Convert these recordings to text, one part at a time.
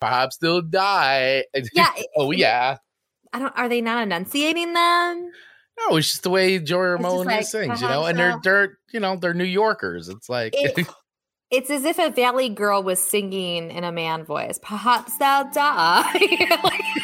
Pop still die. Yeah. oh yeah. I don't. Are they not enunciating them? No, it's just the way Joey Ramone like, sings, you uh-huh, know, and they're they're you know they're New Yorkers. It's like It- it's as if a Valley girl was singing in a man voice. Perhaps they'll die. Like-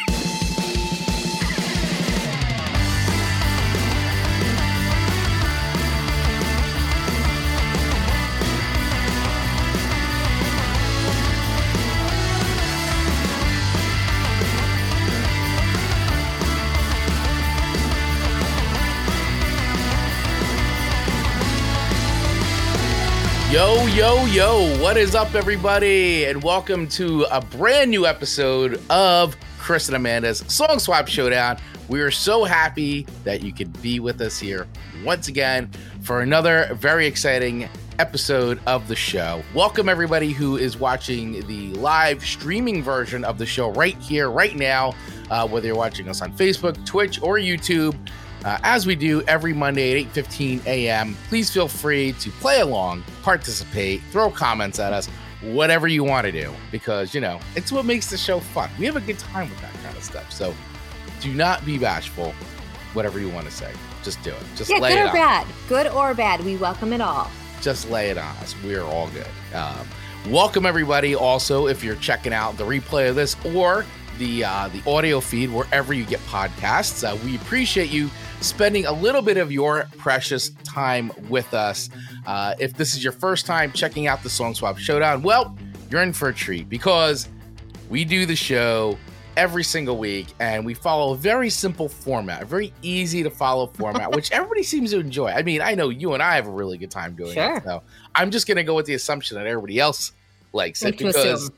Yo, yo, what is up, everybody? And welcome to a brand new episode of Chris and Amanda's Song Swap Showdown. We are so happy that you could be with us here once again for another very exciting episode of the show. Welcome, everybody who is watching the live streaming version of the show right here, right now, uh, whether you're watching us on Facebook, Twitch, or YouTube. Uh, as we do every Monday at 8:15 a.m. Please feel free to play along, participate, throw comments at us, whatever you want to do, because you know it's what makes the show fun. We have a good time with that kind of stuff. So do not be bashful. Whatever you want to say, just do it. Just yeah, lay good it or on. bad. Good or bad. We welcome it all. Just lay it on us. We're all good. Um, welcome everybody. Also, if you're checking out the replay of this or the uh, the audio feed wherever you get podcasts, uh, we appreciate you spending a little bit of your precious time with us. Uh, if this is your first time checking out the Song Swap Showdown, well, you're in for a treat because we do the show every single week and we follow a very simple format, a very easy to follow format, which everybody seems to enjoy. I mean, I know you and I have a really good time doing Sure. it. So I'm just going to go with the assumption that everybody else likes it because assume.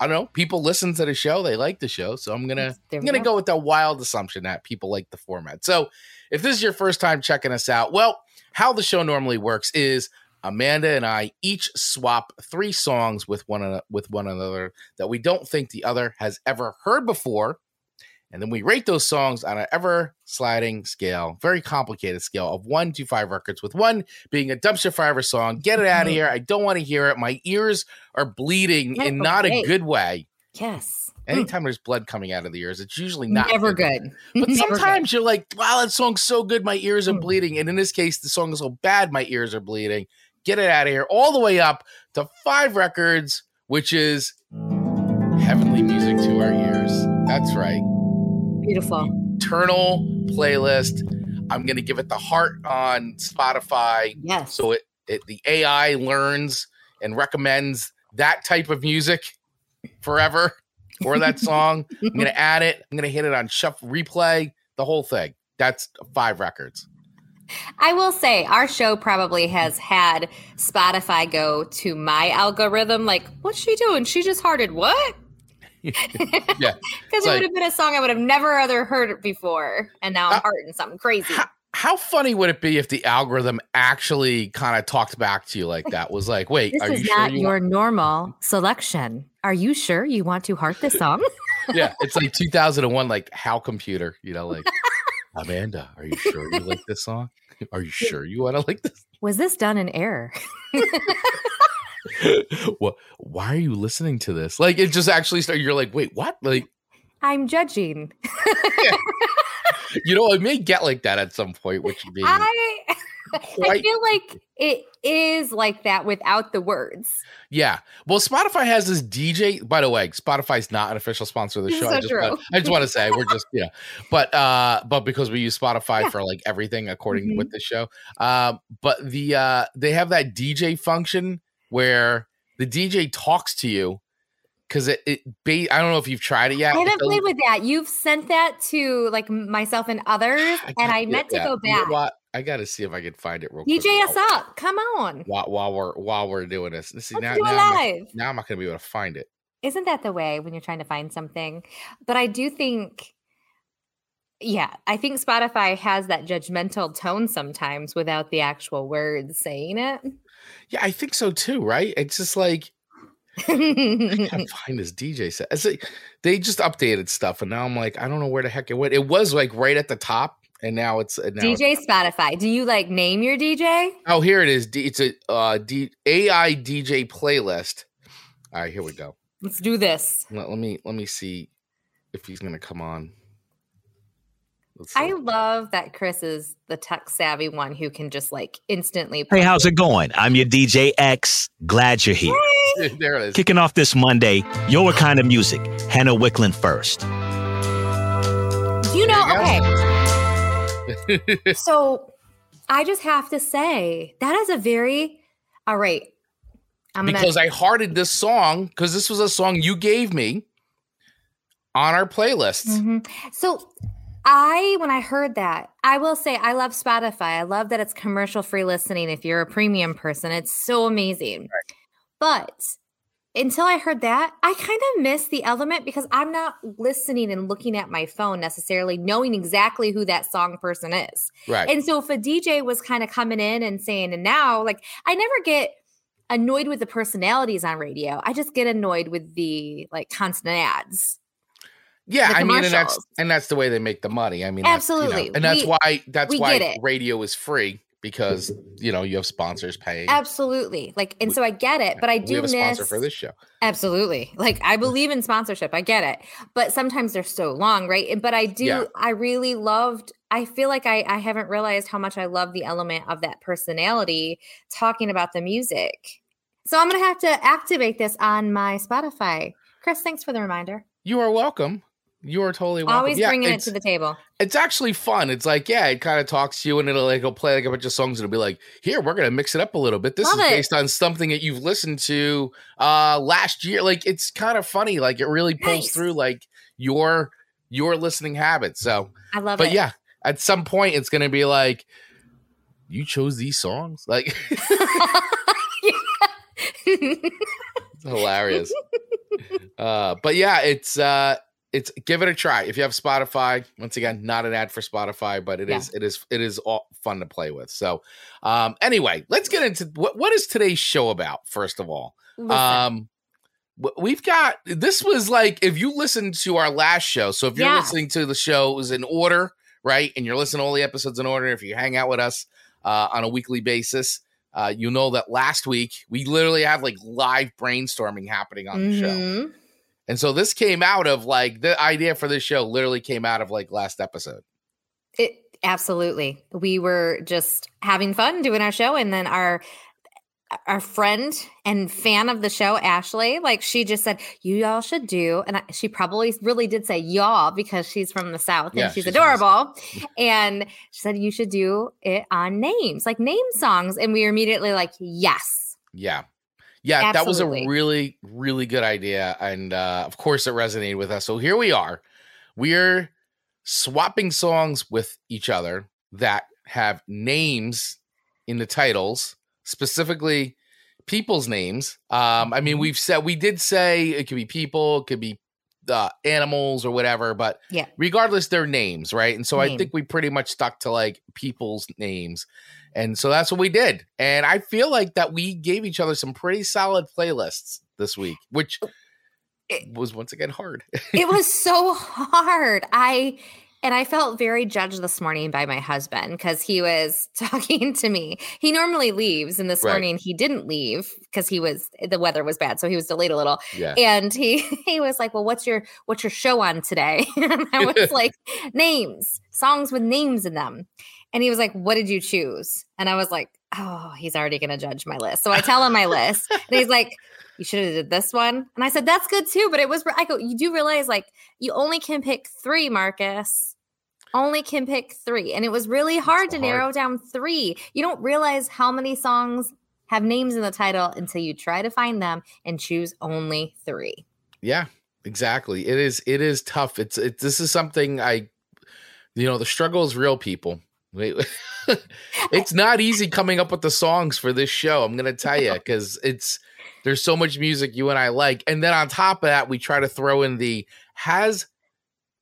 I don't know, people listen to the show, they like the show. So I'm going to I'm to go with the wild assumption that people like the format. So, if this is your first time checking us out, well, how the show normally works is Amanda and I each swap three songs with one with one another that we don't think the other has ever heard before, and then we rate those songs on an ever sliding scale, very complicated scale of one to five records, with one being a dumpster fire song. Get it out of here! I don't want to hear it. My ears are bleeding Get in not a good way. Yes. Anytime there's blood coming out of the ears, it's usually not Never good. but Never good. sometimes you're like, wow, that song's so good, my ears are Mm. bleeding. And in this case, the song is so bad, my ears are bleeding. Get it out of here. All the way up to five records, which is heavenly music to our ears. That's right. Beautiful. Eternal playlist. I'm gonna give it the heart on Spotify. Yes. So it, it the AI learns and recommends that type of music forever or that song. I'm gonna add it. I'm gonna hit it on shuffle replay, the whole thing. That's five records. I will say our show probably has had Spotify go to my algorithm. Like, what's she doing? She just hearted what? Yeah. Because It's it like- would have been a song I would have never other heard before. And now I'm hearting something crazy. HAL, how funny would it be if the algorithm actually kind of talked back to you like that? Was like, wait, This are is you sure not you your want-" normal selection. Are you sure you want to heart this song? Yeah, it's like 2001, like How Computer, you know, like Amanda, are you sure you like this song? Are you sure you want to like this? Was this done in error? what? Why are you listening to this? Like, it just actually started. You're like, wait, what? Like, I'm judging. you know, I may get like that at some point, which would be I I feel like it is like that without the words. Yeah. Well, Spotify has this DJ. By the way, Spotify's not an official sponsor of the show. I just, want. I just want to say we're just yeah, but uh, but because we use Spotify Yeah. for like everything according Mhm. with the show. Um, but the uh, they have that DJ function where the DJ talks to you because it, it ba- I don't know if you've tried it yet. I haven't played with that. You've sent that to like myself and others, and I meant yeah, to go you know back. I got to see if I can find it real quick. DJ us while- up. Come on. while, while we're while we're doing this. See, Let's now, do it now, I'm not, now I'm not going to be able to find it. Isn't that the way when you're trying to find something? But I do think, yeah, I think Spotify has that judgmental tone sometimes without the actual words saying it. Yeah, I think so too. Right? It's just like I can't find this DJ set. It's like, they just updated stuff, and now I'm like, I don't know where the heck it went. It was like right at the top, and now it's now it's- DJ Spotify. Do you like name your DJ? oh, here it is. D- It's a uh, D- AI DJ playlist. All right, here we go. Let's do this. Let, let me let me see if he's gonna come on. I love that Chris is the tech savvy one who can just like instantly. Hey, how's it going? I'm your DJ X. Glad you're here. there it is. Kicking off this Monday, your kind of music. Hannah Wicklund first. You know, you okay. so I just have to say that is a very all right. I'm because gonna, I hearted this song because this was a song you gave me on our playlist. Mm-hmm. So I, when I heard that, I will say I love Spotify. I love that it's commercial free listening. If you're a premium person, it's so amazing. Right. But until I heard that, I kind of miss the element because I'm not listening and looking at my phone necessarily, knowing exactly who that song person is. Right. And so if a DJ was kind of coming in and saying, and now, like, I never get annoyed with the personalities on radio. I just get annoyed with the like constant ads. Yeah, I mean, and that's and that's the way they make the money. I mean, absolutely, you know, and that's we, why that's why radio is free because you know you have sponsors paying. Absolutely, like, and so I get it, but I do we have a miss, sponsor for this show. Absolutely, like I believe in sponsorship. I get it, but sometimes they're so long, right? But I do, yeah. I really loved. I feel like I I haven't realized how much I love the element of that personality talking about the music. So I'm gonna have to activate this on my Spotify. Chris, thanks for the reminder. You are welcome. You are totally welcome. Always yeah, bringing it to the table. It's actually fun. It's like, yeah, it kind of talks to you and it'll like it'll play like a bunch of songs and it'll be like, here, we're gonna mix it up a little bit. This Love is it. based on something that you've listened to uh last year. Like it's kind of funny. Like it really pulls nice. through like your your listening habits. So I love but it. But yeah, at some point it's gonna be like, you chose these songs? Like hilarious. Uh, but yeah, it's uh it's give it a try if you have spotify once again not an ad for spotify but it yeah. is it is it is all fun to play with so um anyway let's get into what what is today's show about first of all Listen. um we've got this was like if you listen to our last show so if you're yeah. listening to the show shows in order right and you're listening to all the episodes in order if you hang out with us uh, on a weekly basis uh, you know that last week we literally have like live brainstorming happening on mm-hmm. the show mm-hmm. And so this came out of like the idea for this show literally came out of like last episode. It absolutely. We were just having fun doing our show and then our our friend and fan of the show Ashley like she just said you y'all should do and I, she probably really did say y'all because she's from the south and yeah, she's, she's adorable. And she said you should do it on names like name songs. And we were immediately like yes. Yeah yeah, Absolutely. that was a really, really good idea. And uh, of course, it resonated with us. So here we are. We're swapping songs with each other that have names in the titles, specifically people's names. Um, I mean, mm-hmm. we've said, we did say it could be people, it could be uh, animals or whatever, but yeah, regardless, they're names, right? And so Name. I think we pretty much stuck to like people's names. And so that's what we did. And I feel like that we gave each other some pretty solid playlists this week, which oh, it, was once again hard. it was so hard. I and I felt very judged this morning by my husband because he was talking to me. He normally leaves, and this right. morning he didn't leave because he was the weather was bad, so he was delayed a little. Yeah. And he he was like, "Well, what's your what's your show on today?" and I was like, "Names, songs with names in them." And he was like, "What did you choose?" And I was like, "Oh, he's already going to judge my list." So I tell him my list, and he's like, "You should have did this one." And I said, "That's good too." But it was I go, "You do realize like you only can pick three, Marcus." only can pick three. And it was really hard so to hard. narrow down three. You don't realize how many songs have names in the title until you try to find them and choose only three. Yeah, exactly. It is it is tough. It's it, this is something I you know, the struggle is real people. it's not easy coming up with the songs for this show. I'm going to tell you cuz it's there's so much music you and I like. And then on top of that, we try to throw in the has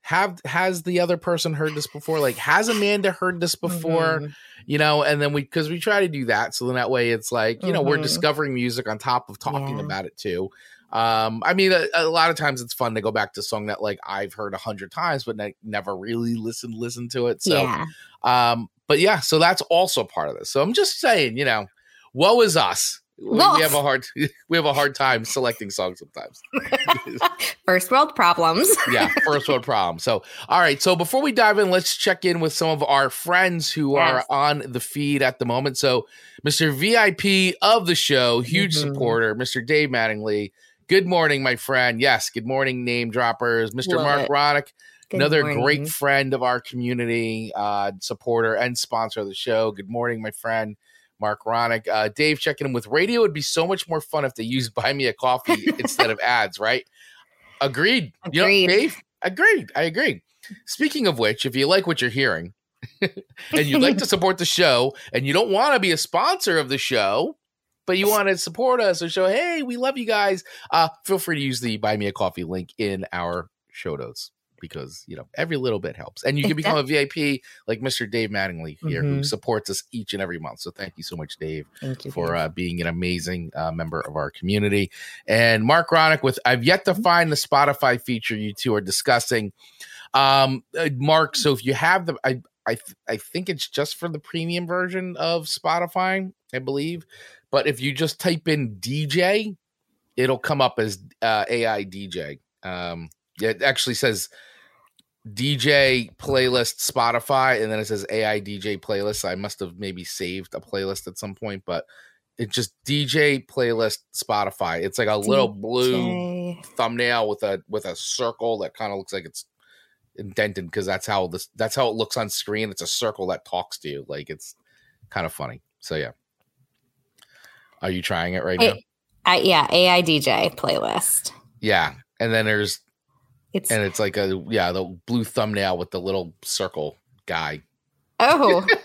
have has the other person heard this before like has amanda heard this before mm-hmm. you know and then we because we try to do that so then that way it's like you know mm-hmm. we're discovering music on top of talking yeah. about it too um i mean a, a, lot of times it's fun to go back to a song that like i've heard a hundred times but ne- never really listened listen to it so yeah. um but yeah so that's also part of this so i'm just saying you know woe is us we have a hard we have a hard time selecting songs sometimes. First world problems. yeah, first world problems. So, all right. So before we dive in, let's check in with some of our friends who Yes. are on the feed at the moment. So, Mr. VIP of the show, huge Mhm. supporter, Mr. Dave Mattingly. Good morning, my friend. Yes, good morning, name droppers. Mr. Love Mark it. Ronick, Good another morning. great friend of our community, uh, supporter and sponsor of the show. Good morning, my friend. Mark Ronick. Uh, Dave checking in with radio would be so much more fun if they used Buy Me a Coffee instead of ads, right? Agreed. You know, Agreed. Dave, agreed. I agree. Speaking of which, if you like what you're hearing and you'd like to support the show and you don't want to be a sponsor of the show, but you want to support us or show, hey, we love you guys, uh, feel free to use the Buy Me a Coffee link in our show notes because, you know, every little bit helps. And you can become a VIP like Mr. Dave Mattingly here who Mhm. supports us each and every month. So thank you so much, Dave Thank you for uh, being an amazing uh, member of our community. And Mark Ronick with I've yet to find the Spotify feature you two are discussing. Um, uh, Mark, so if you have the, I I I think it's just for the premium version of Spotify, I believe. But if you just type in DJ, it'll come up as uh, AI DJ. Um, it actually says DJ playlist Spotify, and then it says AI DJ playlist. I must have maybe saved a playlist at some point, but it just DJ playlist Spotify. It's like a little blue thumbnail with a with a circle that kind of looks like it's indented because that's how this that's how it looks on screen. It's a circle that talks to you. Like it's kind of funny. So yeah. Are you trying it right now? I, yeah, AI DJ playlist. Yeah. And then there's It's and it's like a yeah, the blue thumbnail with the little circle guy. oh.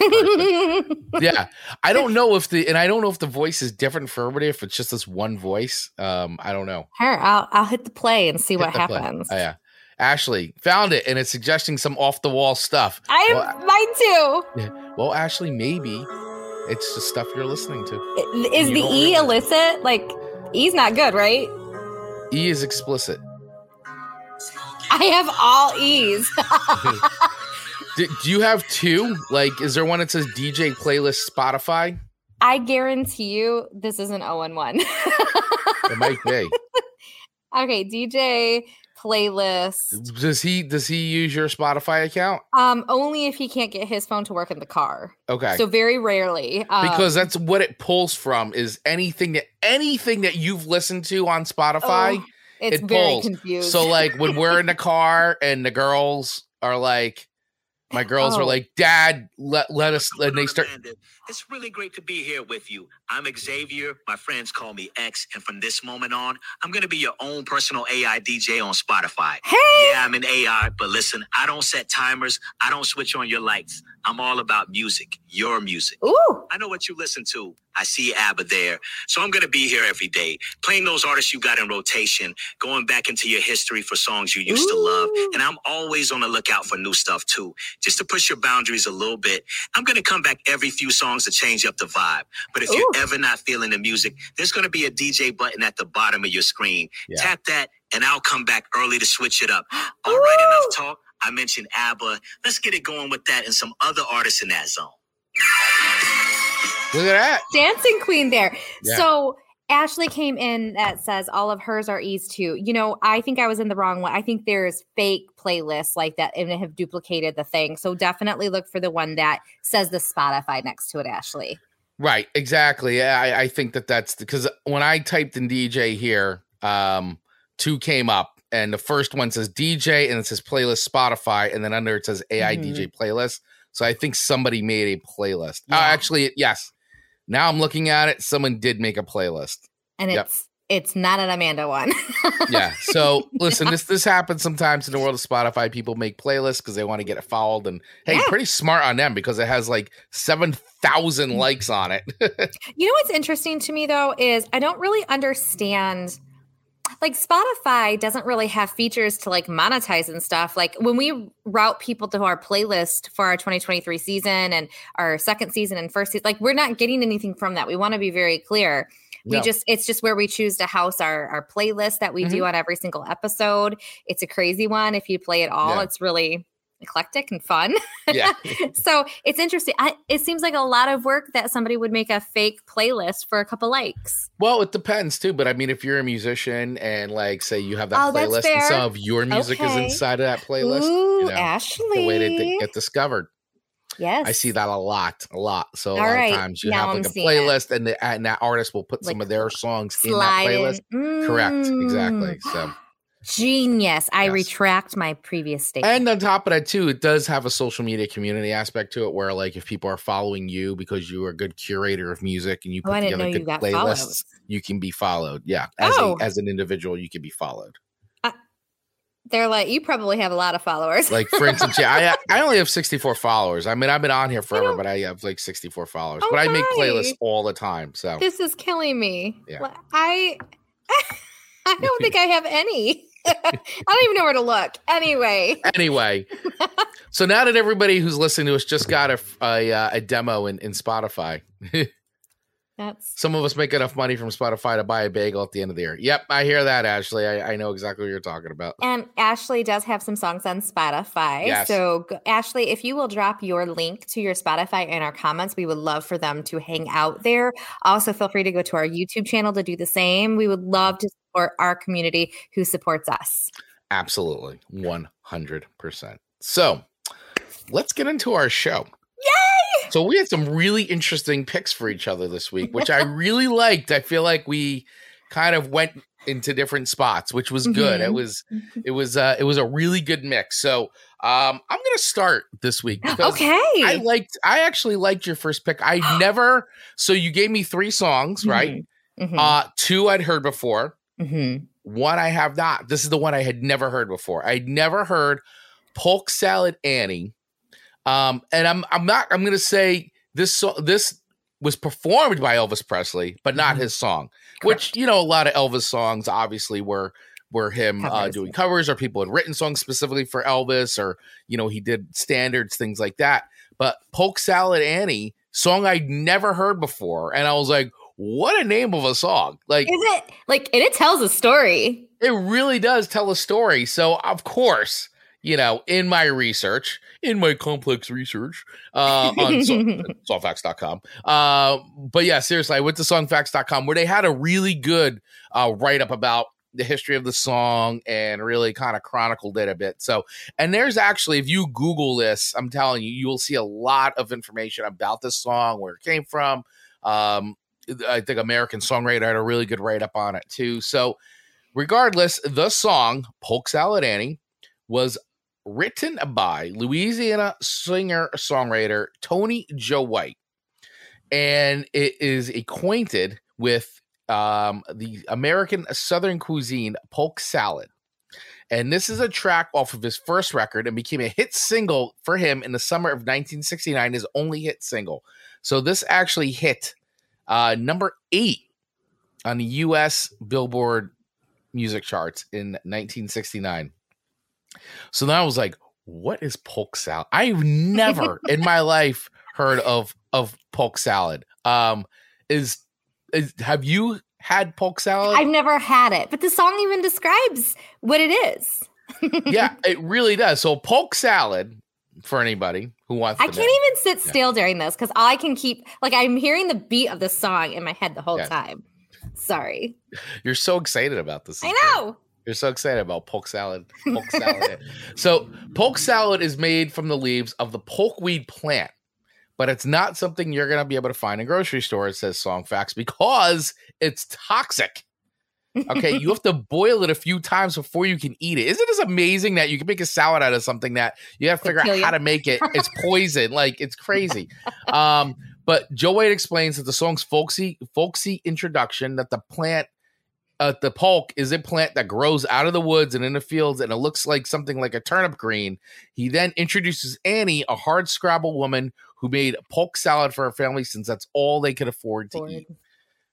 Yeah. I don't know if the and I don't know if the voice is different for everybody, if it's just this one voice. Um, I don't know. Here, I'll I'll hit the play and see Hit what happens. Oh, yeah. Ashley found it and it's suggesting some off the wall stuff. I Well, mine too. Well, Ashley, maybe it's the stuff you're listening to. Is the E realize. illicit? Like E's not good, right? E is explicit. I have all E's. Do, do you have two? Like, is there one that says DJ playlist Spotify? I guarantee you this is an 0 and 1. It might be. okay, DJ playlist. Does he does he use your Spotify account? Um, only if he can't get his phone to work in the car. Okay. So very rarely. Um, because that's what it pulls from is anything that anything that you've listened to on Spotify. oh, it's it very pulls. confused. So like when we're in the car and the girls are like my girls are Oh. like, Dad, let let us and they start It's really great to be here with you. I'm Xavier. My friends call me X. And from this moment on, I'm going to be your own personal AI DJ on Spotify. hey, Yeah, I'm an AI, but listen, I don't set timers. I don't switch on your lights. I'm all about music, your music. ooh, I know what you listen to. I see ABBA there. So I'm going to be here every day, playing those artists you got in rotation, going back into your history for songs you used to love. And I'm always on the lookout for new stuff too, just to push your boundaries a little bit. I'm going to come back every few songs to change up the vibe. But if Ooh. you're ever not feeling the music, there's going to be a DJ button at the bottom of your screen. Yeah. Tap that, and I'll come back early to switch it up. All Ooh. right, enough talk. I mentioned ABBA. Let's get it going with that and some other artists in that zone. look at that. dancing queen there. Yeah. So Ashley came in that says all of hers are E's too. You know, I think I was in the wrong one. I think there's fake playlists like that and have duplicated the thing. So definitely look for the one that says the Spotify next to it, Ashley. Right, exactly. I, I think that that's because when I typed in DJ here, um, two came up, and the first one says DJ, and it says playlist Spotify, and then under it says AI Mhm. DJ playlist. So I think somebody made a playlist. Oh, Yeah. actually, yes. Now I'm looking at it. Someone did make a playlist. And Yep. it's it's not an Amanda one. Yeah. So listen, this this happens sometimes in the world of Spotify. People make playlists because they want to get it followed, and hey, Yeah. pretty smart on them because it has like seven thousand mm. likes on it. You know what's interesting to me though is I don't really understand like Spotify doesn't really have features to like monetize and stuff. Like when we route people to our playlist for our 2023 season and our second season and first season, like we're not getting anything from that. We want to be very clear. We No. just it's just where we choose to house our our playlist that we do mm-hmm. on every single episode. It's a crazy one. If you play it all, Yeah. it's really eclectic and fun. Yeah. so it's interesting. I, it seems like a lot of work that somebody would make a fake playlist for a couple likes. Well, it depends too. But I mean, if you're a musician and like say you have that Oh, playlist and some of your music is inside of that playlist, Ooh, you know, Ashley. the way to get discovered. Yes. I see that a lot, a lot. So a All lot right, of times you now have I'm like a seeing it. playlist, and, the, and that artist will put some of their songs in that playlist. in. Correct, exactly. Mm. So, Genius. I Yes. retract my previous statement. and on top of that too, it does have a social media community aspect to it, where like if people are following you because you are a good curator of music and you Oh, put didn't together good playlists, follows. you can be followed. Yeah, as Oh. a, as an individual, you can be followed. They're like, you probably have a lot of followers. Like for instance, yeah, I I only have 64 followers. I mean, I've been on here forever, but I have like 64 followers. but I make playlists all the time. So this is killing me. Yeah. Well, I I don't think I have any. I don't even know where to look. Anyway, anyway, so now that everybody who's listening to us just got a a, uh, a demo in, in Spotify, that's some of us make enough money from Spotify to buy a bagel at the end of the year. Yep, I hear that, Ashley. I, I know exactly what you're talking about. and Ashley does have some songs on Spotify. Yes. So go- Ashley, if you will drop your link to your Spotify in our comments, we would love for them to hang out there. Also, feel free to go to our YouTube channel to do the same. We would love to support our community who supports us. Absolutely, 100. percent So let's get into our show. So we had some really interesting picks for each other this week, which I really liked. I feel like we kind of went into different spots, which was good. It Mhm. was it was uh it was a really good mix. So um I'm gonna start this week because Okay. I liked I actually liked your first pick. I never so you gave me three songs, right? Mhm. Uh two I'd heard before, Mhm. one I have not. This is the one I had never heard before. I'd never heard Polk Salad Annie. Um, and I'm I'm not I'm gonna say this so- this was performed by Elvis Presley, but not Mhm. his song. Which you know, a lot of Elvis songs obviously were were him uh, doing covers, or people had written songs specifically for Elvis, or you know, he did standards, things like that. But Polk Salad Annie, song I'd never heard before, and I was like, what a name of a song! Like Is it like and it tells a story? it really does tell a story. So, of course, you know, in my research, in my complex research uh, on so- songfacts.com. Uh, but yeah, seriously, I went to songfacts.com where they had a really good uh, write up about the history of the song and really kind of chronicled it a bit. So, and there's actually, if you Google this, I'm telling you, you will see a lot of information about this song, where it came from. Um, I think American Songwriter had a really good write up on it too. So, regardless, the song Polk Salad Annie was written by Louisiana singer songwriter Tony Joe White, and it is acquainted with um, the American Southern cuisine polk salad. And this is a track off of his first record and became a hit single for him in the summer of 1969, his only hit single. So this actually hit uh, number eight on the US Billboard music charts in 1969. So then I was like, what is polk salad? I've never in my life heard of of polk salad. Um is, is have you had polk salad? I've never had it, but the song even describes what it is. yeah, it really does. So polk salad for anybody who wants I can't know. even sit still during this because I can keep like I'm hearing the beat of the song in my head the whole Yeah. time. Sorry. You're so excited about this. I know. You're so excited about polk salad. Salad. so polk salad is made from the leaves of the polkweed plant, but it's not something you're gonna be able to find in grocery stores, says Song Facts, because it's toxic. Okay, you have to boil it a few times before you can eat it. Isn't this amazing that you can make a salad out of something that you have to figure out you. how to make it? It's poison. like it's crazy. Um, but Joe White explains that the song's folksy, folksy introduction that the plant uh, the polk is a plant that grows out of the woods and in the fields, and it looks like something like a turnip green. He then introduces Annie, a hard scrabble woman who made polk salad for her family since that's all they could afford to eat.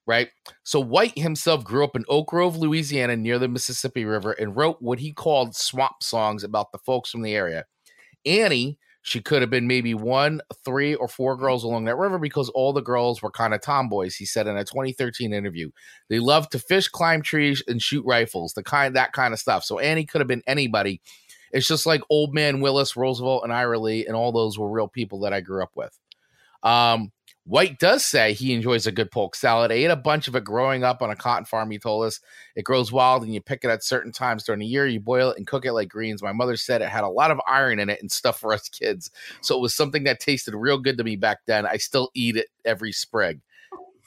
Right. So White himself grew up in Oak Grove, Louisiana, near the Mississippi River, and wrote what he called swamp songs about the folks from the area. Annie, she could have been maybe one, three, or four girls along that river because all the girls were kind of tomboys, he said in a 2013 interview. They loved to fish, climb trees, and shoot rifles, the kind that kind of stuff. So Annie could have been anybody. It's just like Old Man Willis, Roosevelt, and Ira Lee, and all those were real people that I grew up with. Um, White does say he enjoys a good polk salad. I ate a bunch of it growing up on a cotton farm. He told us it grows wild and you pick it at certain times during the year. You boil it and cook it like greens. My mother said it had a lot of iron in it and stuff for us kids. So it was something that tasted real good to me back then. I still eat it every sprig.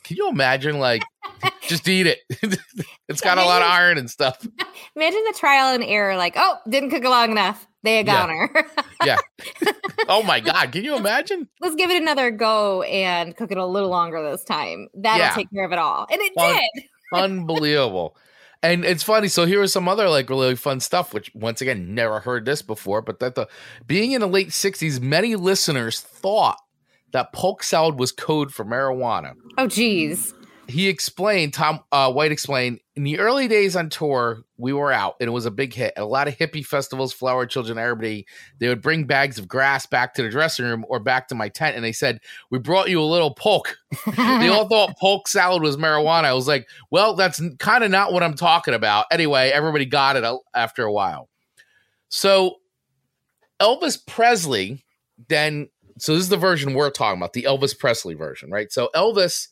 Can you imagine, like, just eat it? it's got a lot of iron and stuff. Imagine the trial and error, like, oh, didn't cook long enough. They Yeah. got her. Yeah. oh my God. Can you imagine? Let's give it another go and cook it a little longer this time. That'll Yeah. take care of it all. And it Well, did. Unbelievable. And it's funny. So here was some other like really fun stuff, which once again, never heard this before. But that the being in the late 60s, many listeners thought that polk salad was code for marijuana. Oh, geez. he explained tom uh, white explained in the early days on tour we were out and it was a big hit. At a lot of hippie festivals flower children everybody they would bring bags of grass back to the dressing room or back to my tent and they said we brought you a little polk they all thought polk salad was marijuana. I was like well that's kind of not what i'm talking about. Anyway everybody got it after a while. So elvis presley then so this is the version we're talking about the elvis presley version right so elvis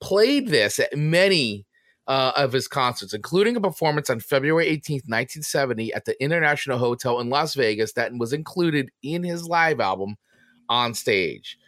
played this at many uh, of his concerts, including a performance on February 18th, 1970, at the International Hotel in Las Vegas that was included in his live album on stage.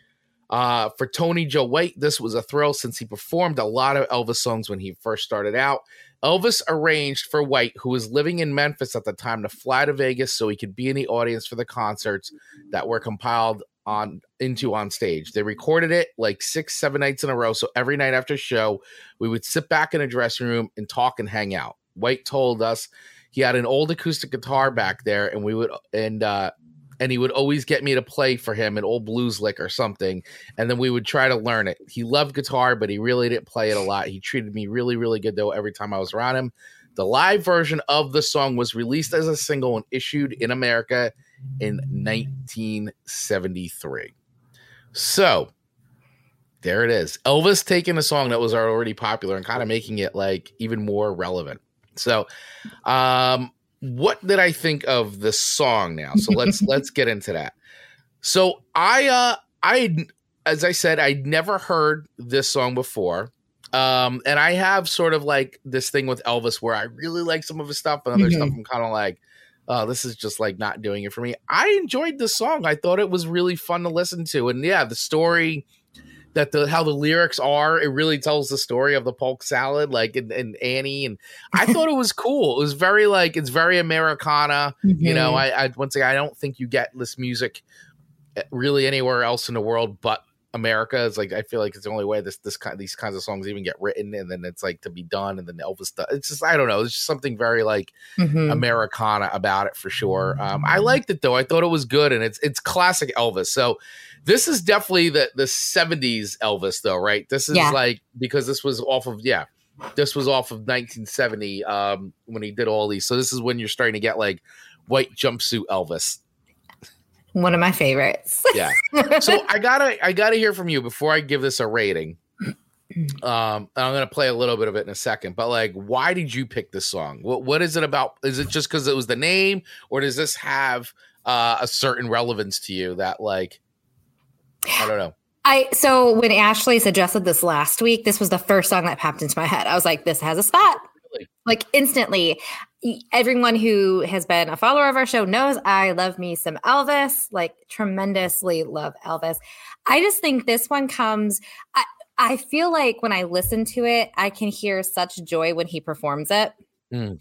Uh, for Tony Joe White, this was a thrill since he performed a lot of Elvis songs when he first started out. Elvis arranged for White, who was living in Memphis at the time, to fly to Vegas so he could be in the audience for the concerts that were compiled on into on stage. They recorded it like six, seven nights in a row. So every night after show, we would sit back in a dressing room and talk and hang out. White told us he had an old acoustic guitar back there, and we would and uh and he would always get me to play for him an old blues lick or something, and then we would try to learn it. He loved guitar, but he really didn't play it a lot. He treated me really, really good though every time I was around him. The live version of the song was released as a single and issued in America in 1973. So there it is. Elvis taking a song that was already popular and kind of making it like even more relevant. So, um, what did I think of the song now? So let's let's get into that. So I uh I as I said, I'd never heard this song before. Um, and I have sort of like this thing with Elvis where I really like some of his stuff and other Mhm. stuff I'm kind of like, oh, this is just like not doing it for me. I enjoyed the song. I thought it was really fun to listen to. And yeah, the story that the how the lyrics are, it really tells the story of the polk salad, like and, and Annie. And I thought it was cool. It was very like it's very Americana. You know, I, I once again I don't think you get this music eh, really anywhere else in the world but America. is like I feel like it's the only way this this kind these kinds of songs even get written, and then it's like to be done, and then Elvis stuff. It's just I don't know. It's just something very like Mhm. Americana about it for sure. Um, I liked it though. I thought it was good, and it's it's classic Elvis. So this is definitely the the '70s Elvis, though, right? This is Yeah. like because this was off of yeah, this was off of 1970 um, when he did all these. So this is when you're starting to get like white jumpsuit Elvis. One of my favorites. Yeah. So I gotta I gotta hear from you before I give this a rating. Um, and I'm gonna play a little bit of it in a second, but like, why did you pick this song? What what is it about? Is it just because it was the name, or does this have uh, a certain relevance to you that like I don't know. I so when Ashley suggested this last week, this was the first song that popped into my head. I was like, this has a spot. Like instantly. Everyone who has been a follower of our show knows I love me some Elvis, like tremendously love Elvis. I just think this one comes I, I feel like when I listen to it, I can hear such joy when he performs it. Mm.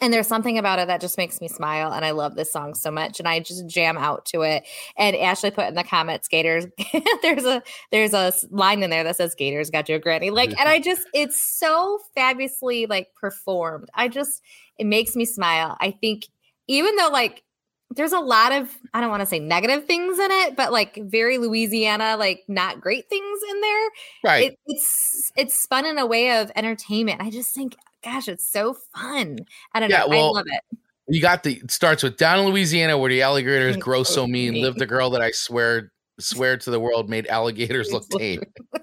And there's something about it that just makes me smile. And I love this song so much. And I just jam out to it. And Ashley put in the comments, Gators, there's a there's a line in there that says Gators got your granny. Like, and I just it's so fabulously like performed. I just it makes me smile. I think even though like there's a lot of I don't want to say negative things in it, but like very Louisiana, like not great things in there Right. it, it's it's spun in a way of entertainment. I just think, gosh, it's so fun. I don't Yeah, know. well, I love it. you got the it starts with down in Louisiana where the alligators grow so so mean. mean. Lived the girl that I swear swear to the world made alligators look tame.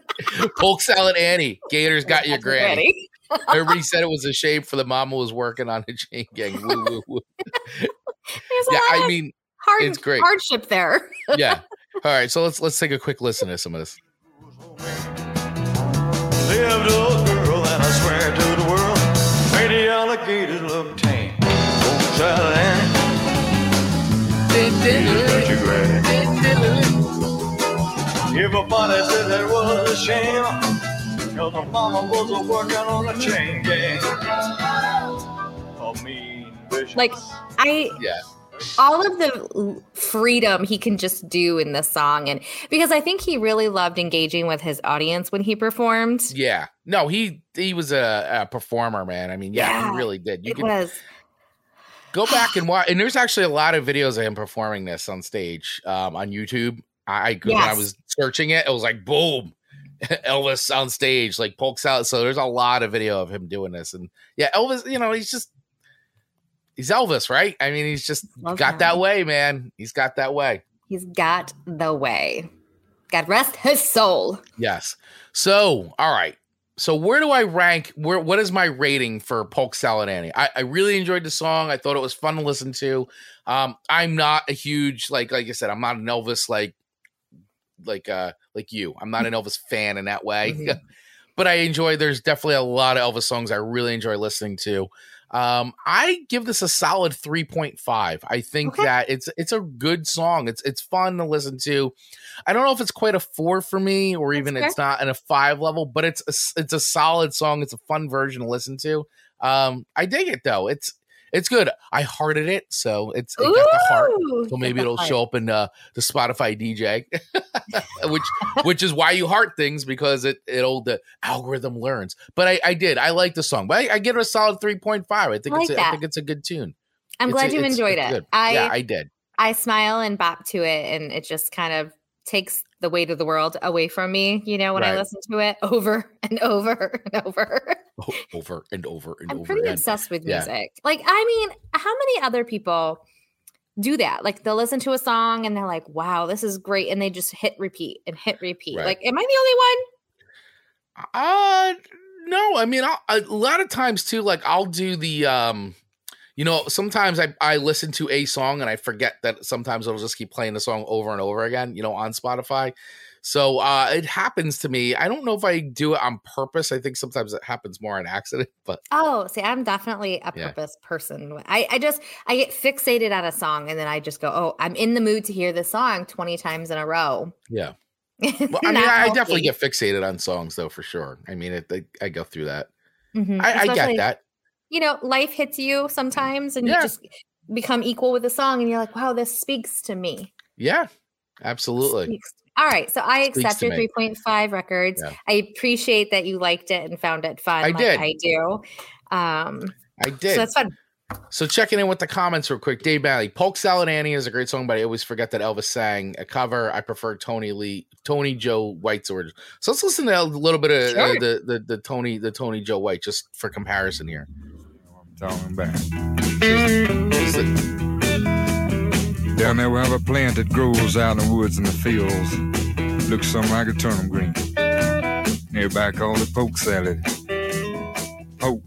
Polk salad Annie. Gators got your granny. Everybody said it was a shame for the mama was working on a chain gang. Woo, woo, woo. There's yeah, lot I of mean, hard, it's great. hardship there. yeah. All right, so let's let's take a quick listen to some of this. Alligators look tame. Oh, child, ain't you? Everybody said that was a shame. Cause my mama was a working on a chain gang. A mean, vicious. like I Yeah, all of the freedom he can just do in this song and because I think he really loved engaging with his audience when he performed. yeah. No, he he was a, a performer, man. I mean, yeah, Yeah, he really did. You It can was go back and watch, and there's actually a lot of videos of him performing this on stage um, on YouTube. I I- when I was searching it, it was like boom, Elvis on stage, like pokes out. So there's a lot of video of him doing this, and yeah, Elvis. You know, he's just he's Elvis, right? I mean, he's just Love got him. that way, man. He's got that way. he's got the way. God rest his soul. Yes. So, all right. So, where do I rank? Where what is my rating for Polk Salad Annie? I, I really enjoyed the song. I thought it was fun to listen to. Um, I'm not a huge like like I said, I'm not an Elvis like like uh like you. I'm not an Elvis fan in that way. Mhm. but I enjoy there's definitely a lot of Elvis songs I really enjoy listening to. Um, I give this a solid 3.5. I think Okay. that it's it's a good song. It's it's fun to listen to. I don't know if it's quite a four for me, or That's even fair. it's not in a five level, but it's a, it's a solid song. It's a fun version to listen to. Um, I dig it though. It's it's good. I hearted it, so it's it got the heart. So maybe it'll heart. show up in uh, the Spotify DJ, which which is why you heart things because it it'll the algorithm learns. But I, I did I like the song, but I, I give it a solid three point five. I think I it's like a, I think it's a good tune. I'm It's glad a- you enjoyed it. I yeah, I did. I smile and bop to it, and it just kind of takes the weight of the world away from me. You know, when I listen to it over and over and over. Over and over and I'm over pretty again. obsessed with Yeah. music. Like, I mean, how many other people do that? Like, they'll listen to a song and they're like, "Wow, this is great," and they just hit repeat and hit repeat. Right. Like, am I the only one? Uh no, I mean I'll, a lot of times too. Like I'll do the um, you know, sometimes I I listen to a song and I forget that sometimes it'll just keep playing the song over and over again. You know, on Spotify. So uh it happens to me. I don't know if I do it on purpose. I think sometimes it happens more on accident, but Oh, see, I'm definitely a Yeah. purpose person. I, I just I get fixated on a song and then I just go, oh, I'm in the mood to hear this song 20 times in a row. yeah. Well, I mean, I, I definitely get fixated on songs though, for sure. I mean, it, I, I go through that. Mhm. I, I get that. You know, life hits you sometimes and Yeah. you just become equal with a song and you're like, wow, this speaks to me. Yeah, absolutely. Speaks All right. So I accept your 3.5 records. Yeah. I appreciate that you liked it and found it fun. I like did. I do. Um, I did. so that's fun. So checking in with the comments real quick. Dave Bailey, Polk Salad Annie is a great song, but I always forget that Elvis sang a cover. I prefer Tony Lee, Tony Joe White's origin. So let's listen to a little bit of uh, the, the the Tony the Tony Joe White just for comparison here. Talking about. Listen. Down there we have a plant that grows out in the woods and the fields. Looks something like a turnip green. Everybody call it poke salad. Poke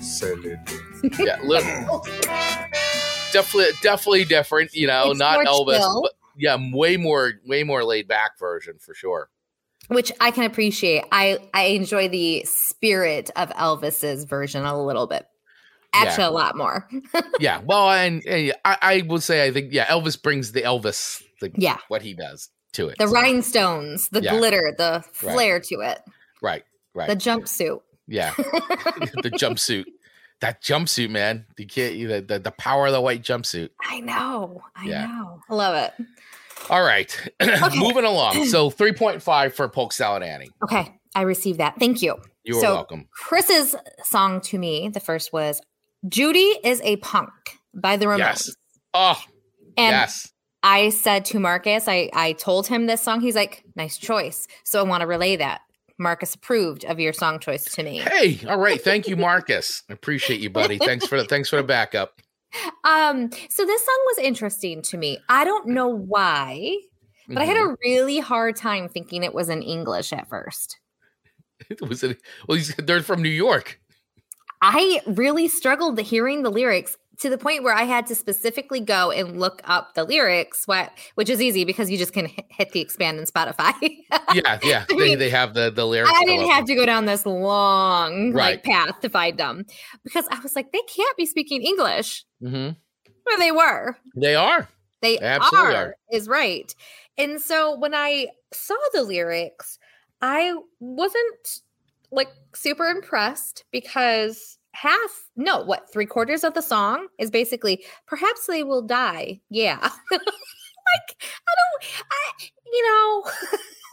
salad. Yeah, little, definitely definitely different. You know, It's not Elvis, chill. but yeah, way more way more laid back version for sure. which I can appreciate. I I enjoy the spirit of Elvis's version a little bit. Actually, a lot more. Yeah, well, and, and I, I would say I think yeah, Elvis brings the Elvis the, Yeah. what he does to it. The rhinestones, the Yeah. glitter, the flair to it, right, right. the jumpsuit. Yeah, the jumpsuit. That jumpsuit, man. The kid, the, the the power of the white jumpsuit. I know. I Yeah. know. I love it. All right, moving along. So three point five for Polk Salad Annie. Okay. I received that. Thank you. You are So- welcome. Chris's song to me, the first was Judy is a Punk by the Ramones. Yes. Oh, And yes. I said to Marcus, I, I told him this song. He's like, nice choice. So I want to relay that. Marcus approved of your song choice to me. Hey, all right. Thank you, Marcus. I appreciate you, buddy. Thanks for the thanks for the backup. Um, so this song was interesting to me. I don't know why, but I had a really hard time thinking it was in English at first. It was it. Well, he's, they're from New York. I really struggled hearing the lyrics to the point where I had to specifically go and look up the lyrics, what, which is easy because you just can hit, the expand in Spotify. Yeah, yeah. I They, mean, they have the the lyrics. I didn't have to go down this long Right. like path to find them because I was like, they can't be speaking English. Mm-hmm. Well, they were. They are. They They absolutely are, are. is right. And so when I saw the lyrics, I wasn't like super impressed because half, no, what, three quarters of the song is basically perhaps they will die. Yeah. like, I don't, I, you know,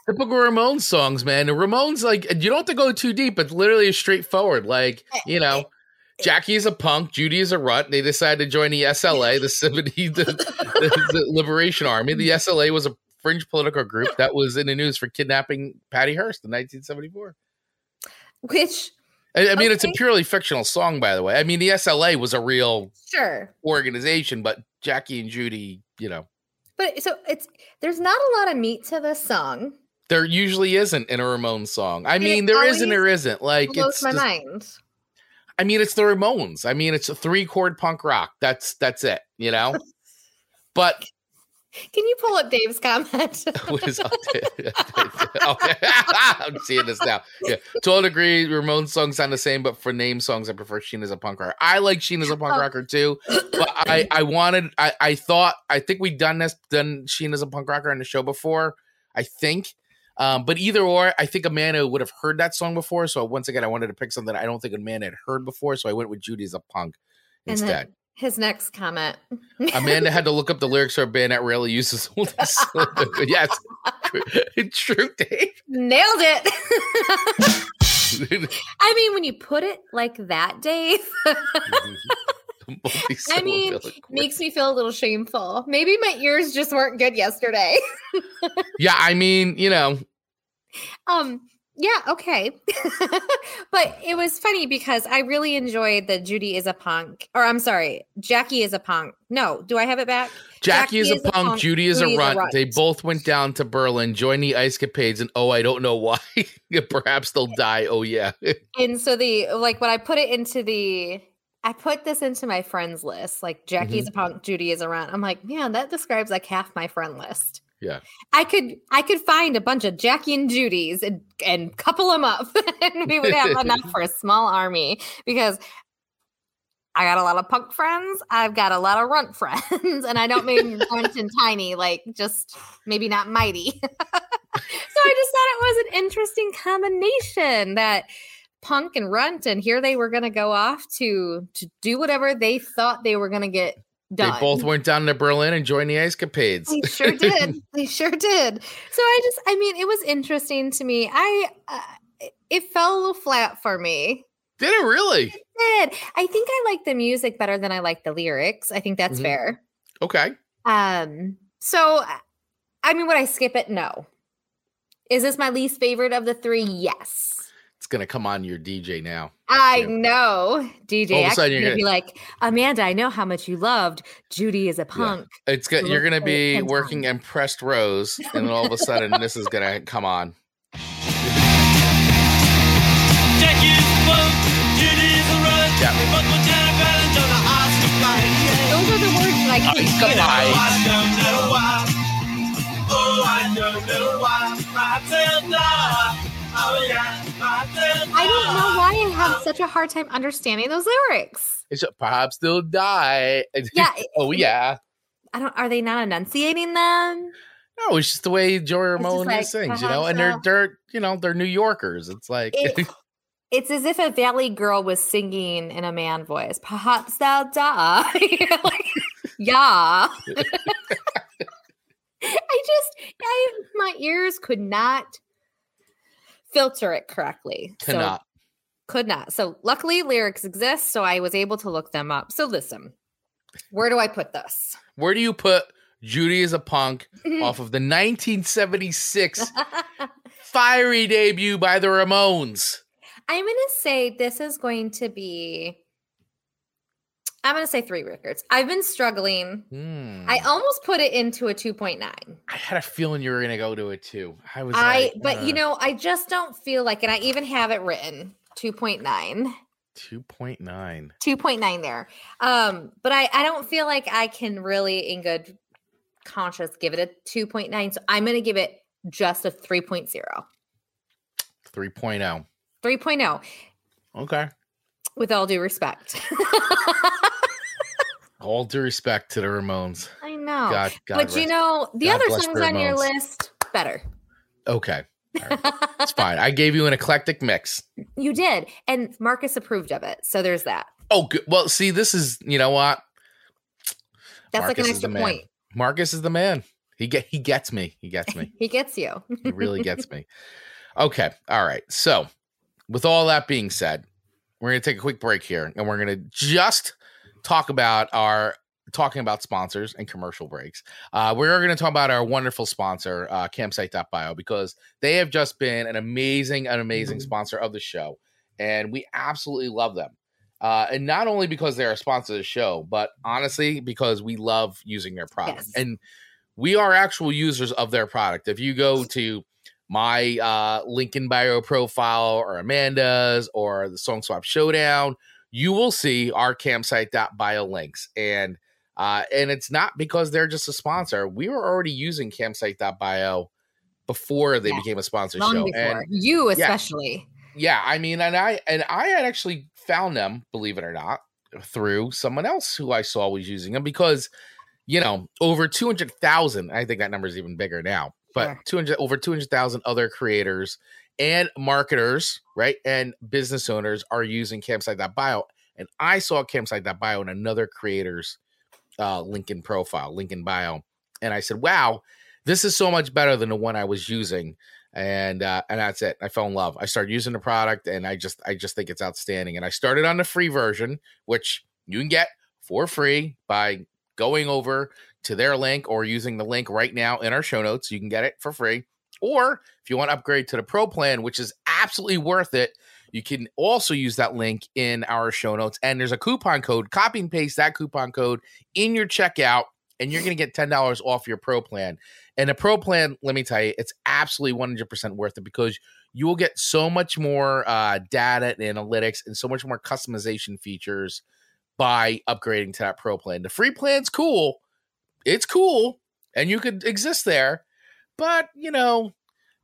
Typical Ramones songs, man. Ramones, like, you don't have to go too deep. It's literally straightforward. Like, eh, you know, eh, eh. Jackie is a punk, Judy is a rut. They decided to join the SLA, the 70, the, the, the Liberation Army. The SLA was a fringe political group that was in the news for kidnapping Patty Hearst in 1974. Which, I, I mean, it's a purely fictional song, by the way. I mean, the SLA was a real sure. organization, but Jackie and Judy, you know, But so it's, there's not a lot of meat to this song. there usually isn't in a Ramones song. I And mean, there is and always there isn't. Like, Blows it's my just- mind. I mean, it's the Ramones. I mean, it's a three chord punk rock. That's that's it, you know. But Can you pull up Dave's comment? what is up okay. I'm seeing this now. Yeah, to all degree, Ramones songs sound the same, but for name songs, I prefer Sheena is a punk rocker. I like Sheena is a punk Oh. rocker too, but I I wanted I I thought I think we've done this done Sheena is a punk rocker on the show before. I think. Um, but either or, I think Amanda would have heard that song before. So once again, I wanted to pick something I don't think Amanda had heard before. So I went with Judy as a punk And instead. then his next comment. Amanda had to look up the lyrics for a band that rarely uses all this. yes, it's true, Dave. Nailed it. I mean, when you put it like that, Dave, I mean, makes me feel a little shameful. Maybe my ears just weren't good yesterday. yeah, I mean, you know, Um, yeah, okay. but it was funny because I really enjoyed the Judy is a punk, or I'm sorry, Jackie is a punk. No, do I have it back? Jackie, is, a punk, Judy is Judy a runt. They both went down to Berlin, joined the Ice Capades, and oh, I don't know why. Perhaps they'll die. Oh yeah, And so the like when I put it into the I put this into my friends list, like Jackie's Mm-hmm. a punk, Judy is a runt. I'm like, man, that describes like half my friend list. Yeah. I could I could find a bunch of Jackie and Judy's and and couple them up, and we would have enough for a small army because I got a lot of punk friends. I've got a lot of runt friends, and I don't mean runt and tiny, like just maybe not mighty. so I just thought it was an interesting combination that punk and runt, and here they were going to go off to to do whatever they thought they were going to get done. They both went down to Berlin and joined the Ice Capades. They sure did. they sure did. So I just, I mean, it was interesting to me. I, uh, it- fell a little flat for me. Did it really? It did. I think I like the music better than I like the lyrics. I think that's Mhm. fair. Okay. Um, so I mean, would I skip it? No. Is this my least favorite of the three? Yes. It's gonna come on your DJ now. I Yeah. know, DJ. All of a X sudden is you're gonna be like, Amanda. I know how much you loved Judy is a punk. It's good. You're gonna be working times. impressed rows, and then all of a sudden this is gonna come on. Yeah. Those are the words that I can't Ice hear. Capades. I don't know why I have such a hard time understanding those lyrics. It's a perhaps they'll die. Yeah, oh yeah. I don't. Are they not enunciating them? No, it's just the way Joey Ramone like, sings, you uh-huh, know, and they're they're you know they're New Yorkers. It's like It- it's as if a valley girl was singing in a man voice. Perhaps thou die. like, yeah. I just, I my ears could not filter it correctly. So cannot. could not. So luckily lyrics exist, so I was able to look them up. So listen, where do I put this? Where do you put Judy is a punk off of the 1976 fiery debut by the Ramones? I'm going to say this is going to be. I'm going to say three records. I've been struggling. Hmm. I almost put it into a 2.9. I had a feeling you were gonna go to it too. I was, I, like, but you uh, know, I just don't feel like, and I even have it written 2.9. 2.9. 2.9 there. Um, but I, I don't feel like I can really, in good conscience, give it a 2.9. So I'm going to give it just a 3.0. 3.0. 3.0, Okay. With all due respect. All due respect to the Ramones. I know. God, God but you know, the God other songs on your list, better. Okay. It's fine. I gave you an eclectic mix. you did. And Marcus approved of it. So there's that. Oh, good. Well, see, this is, you know what? That's like an Marcus is extra point. Marcus is the man. He get he gets me. He gets me. He gets you. He really gets me. Okay. All right. So, with all that being said, we're going to take a quick break here and we're going to just talk about our talking about sponsors and commercial breaks. Uh, we're going to talk about our wonderful sponsor, uh, campsite.bio, because they have just been an amazing, an amazing sponsor of the show. And we absolutely love them. Uh, and not only because they're a sponsor of the show, but honestly, because we love using their product. Yes. And we are actual users of their product. If you go to my uh Lincoln Bio profile or Amanda's or the Song Swap Showdown, you will see our campsite.bio links. And uh and it's not because they're just a sponsor. We were already using campsite.bio before they Yeah. became a sponsor Long show. before. And you especially. yeah, I mean, and I and I had actually found them, believe it or not, through someone else who I saw was using them because, you know, over two hundred thousand. I think that number is even bigger now, but two hundred over two hundred thousand other creators and marketers, right, and business owners are using Campsite.bio, and I saw Campsite.bio in another creator's uh, LinkedIn profile, LinkedIn bio, and I said, "Wow, this is so much better than the one I was using." and uh, and that's it. I fell in love. I started using the product, and I just I just think it's outstanding. And I started on the free version, which you can get for free by going over to their link or using the link right now in our show notes. You can get it for free. Or if you want to upgrade to the pro plan, which is absolutely worth it, you can also use that link in our show notes. And there's a coupon code. Copy and paste that coupon code in your checkout, and you're going to get ten dollars off your pro plan. And the pro plan, let me tell you, it's absolutely 100% worth it because you will get so much more uh, data and analytics and so much more customization features by upgrading to that pro plan. The free plan's cool. It's cool and you could exist there, but you know,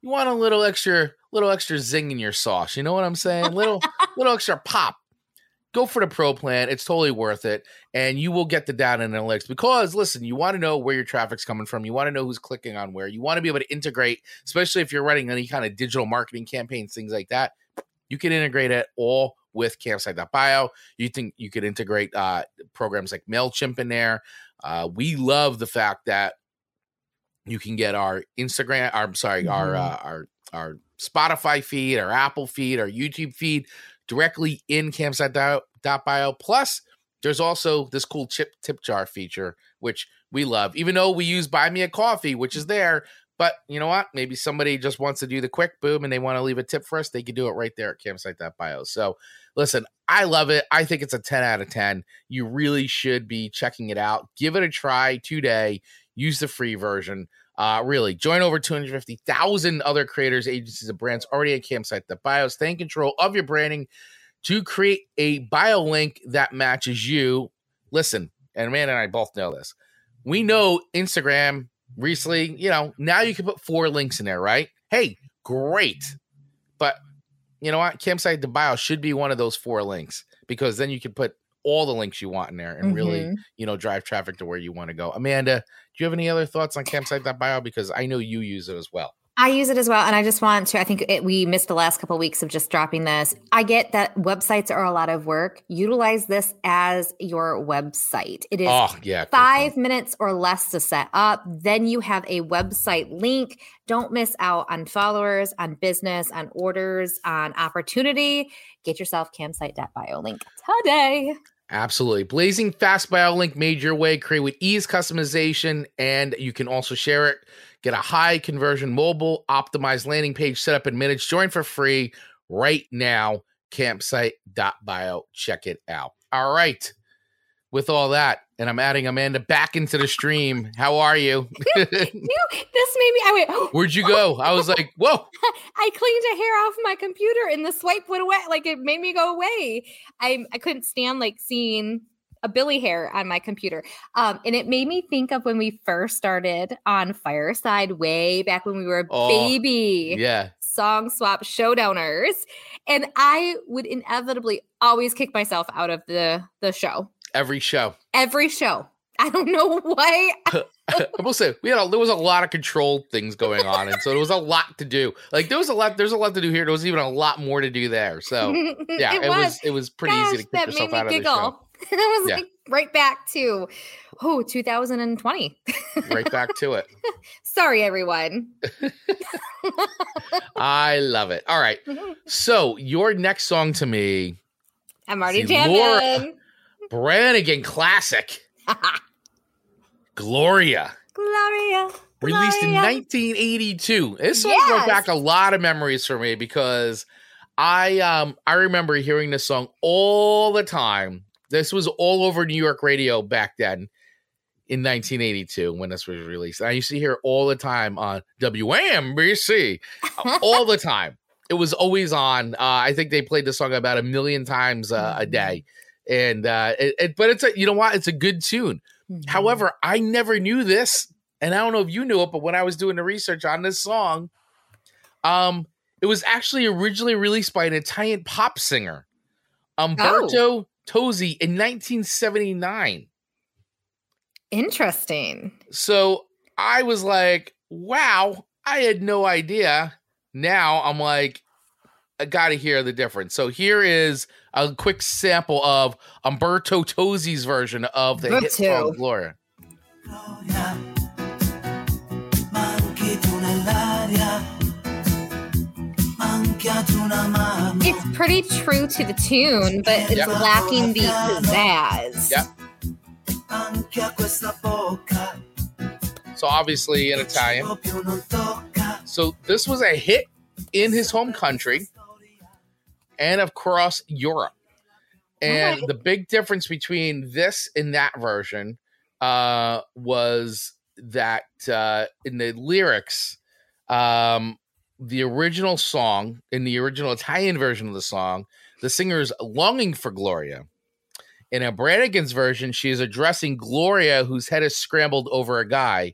you want a little extra little extra zing in your sauce. You know what I'm saying? Little little extra pop. Go for the pro plan. It's totally worth it. And you will get the data analytics because listen, you want to know where your traffic's coming from. You want to know who's clicking on where. You want to be able to integrate, especially if you're running any kind of digital marketing campaigns, things like that. You can integrate it all with campsite.bio. You think you could integrate uh, programs like MailChimp in there. Uh, we love the fact that you can get our Instagram, our, I'm sorry, our Mhm. uh, our our Spotify feed, our Apple feed, our YouTube feed directly in campsite.bio. Plus, there's also this cool chip tip jar feature, which we love, even though we use Buy Me a Coffee, which is there. But you know what? Maybe somebody just wants to do the quick boom and they want to leave a tip for us. They can do it right there at campsite.bio. So listen, I love it. I think it's a 10 out of 10. You really should be checking it out. Give it a try today. Use the free version. Uh, really, join over 250,000 other creators, agencies, and brands already at campsite.bio. Stay in control of your branding to create a bio link that matches you. Listen, and man and I both know this. We know Instagram recently, you know, now you can put four links in there, right? Hey, great. But you know what? Campsite to bio should be one of those four links because then you can put all the links you want in there and really, Mhm. you know, drive traffic to where you want to go. Amanda, do you have any other thoughts on campsite.bio? Because I know you use it as well. I use it as well, and I just want to. I think it, we missed the last couple weeks of just dropping this. I get that websites are a lot of work. Utilize this as your website. It is Oh, yeah. five minutes or less to set up. Then you have a website link. Don't miss out on followers, on business, on orders, on opportunity. Get yourself campsite.bio link today. Absolutely. Blazing Fast Bio link made your way, create with ease customization, and you can also share it. Get a high conversion mobile optimized landing page set up in minutes. Join for free right now. Campsite.bio. Check it out. All right. With all that, and I'm adding Amanda back into the stream. How are you? You, this made me. I went. Where'd you go? I was like, whoa. I cleaned a hair off my computer, and the swipe went away. Like it made me go away. I I couldn't stand like seeing a Billy hair on my computer. Um, and it made me think of when we first started on Fireside, way back when we were a Oh, baby Yeah. song swap showdowners, and I would inevitably always kick myself out of the the show Every show. every show. I don't know why. I will say we had a, there was a lot of control things going on, and so there was a lot to do. Like there was a lot, there's a lot to do here. There was even a lot more to do there. So yeah, it, was. it was pretty Gosh, easy to kick yourself out of the show. I was Yeah. like right back to oh 2020. Right back to it. Sorry, everyone. I love it. All right, so your next song to me, I'm already See, Laura- jamming. Branigan classic, Gloria. Gloria. released in 1982. This song Yes. brought back a lot of memories for me because I um I remember hearing this song all the time. This was all over New York radio back then in 1982 when this was released. I used to hear all the time on WNBC, all the time. It was always on. Uh, I think they played the song about a million times uh, a day, and uh, it, it, but it's a you know what? It's a good tune. Mhm. However, I never knew this, and I don't know if you knew it, but when I was doing the research on this song, um, it was actually originally released by an Italian pop singer, Umberto Tozzi, in 1979. interesting. So I was like, "Wow, I had no idea." Now I'm like, I got to hear the difference. So here is a quick sample of Umberto Tozzi's version of the hit song Umberto. Gloria. Manchi It's pretty true to the tune, but it's Yep. lacking the pizzazz. Yep. Anche a questa bocca, So obviously in Italian. proprio non tocca. So this was a hit in his home country and across Europe. And the big difference between this and that version uh, was that uh, in the lyrics, um, the original song, in the original Italian version of the song, the singer is longing for Gloria. In a Branigan's version, she is addressing Gloria, whose head is scrambled over a guy.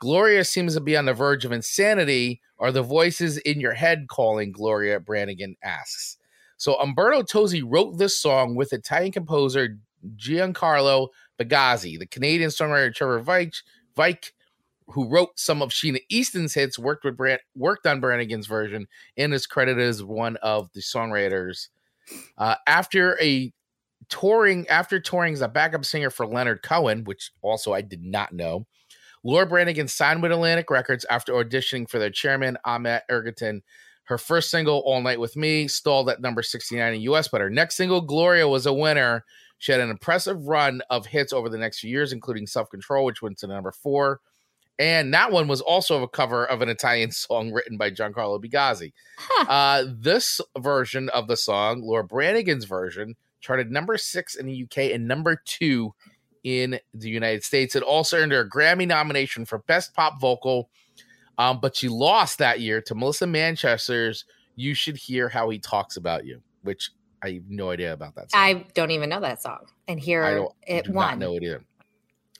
Gloria seems to be on the verge of insanity. Are the voices in your head calling? Gloria Branigan asks. So Umberto Tozzi wrote this song with Italian composer Giancarlo Bigazzi, the Canadian songwriter Trevor Veitch, Veitch who wrote some of Sheena Easton's hits, worked with Brand, worked on Branigan's version, and is credited as one of the songwriters. Uh, after a touring, after touring as a backup singer for Leonard Cohen, which also I did not know, Laura Branigan signed with Atlantic Records after auditioning for their chairman, Ahmet Ertegun. Her first single, All Night With Me, stalled at number 69 in US, but her next single, Gloria, was a winner. She had an impressive run of hits over the next few years, including Self Control, which went to number four. And that one was also a cover of an Italian song written by Giancarlo Bigazzi. Huh. Uh, this version of the song, Laura Branigan's version, charted number six in the UK and number two in the United States. It also earned her a Grammy nomination for Best Pop Vocal, um, but she lost that year to Melissa Manchester's "You Should Hear How He Talks About You," which I have no idea about that. Song. I don't even know that song. And here I don't it do won. know it either.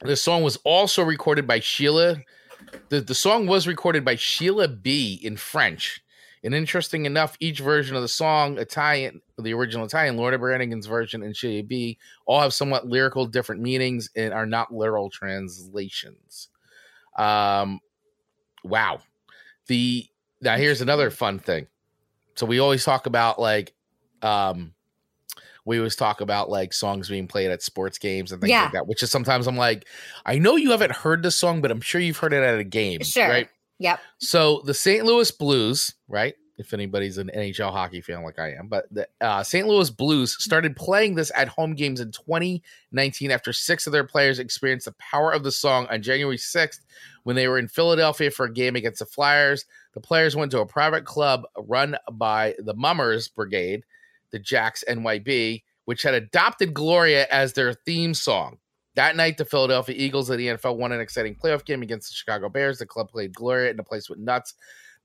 The song was also recorded by Sheila. The, the song was recorded by Sheila B in French. And interesting enough, each version of the song, Italian, the original Italian, Lorna Branigan's version, and Sheila B, all have somewhat lyrical different meanings and are not literal translations. Um, wow. The now here's another fun thing. So we always talk about like, um, we always talk about like songs being played at sports games and things Yeah. like that. Which is sometimes I'm like, I know you haven't heard this song, but I'm sure you've heard it at a game, Sure. right? Yep. So the St. Louis Blues, right? If anybody's an NHL hockey fan like I am, but the uh, St. Louis Blues started playing this at home games in 2019 after six of their players experienced the power of the song on January 6th when they were in Philadelphia for a game against the Flyers. The players went to a private club run by the Mummers Brigade, the Jacks NYB, which had adopted Gloria as their theme song. That night, the Philadelphia Eagles of the NFL won an exciting playoff game against the Chicago Bears. The club played Gloria in a place with nuts.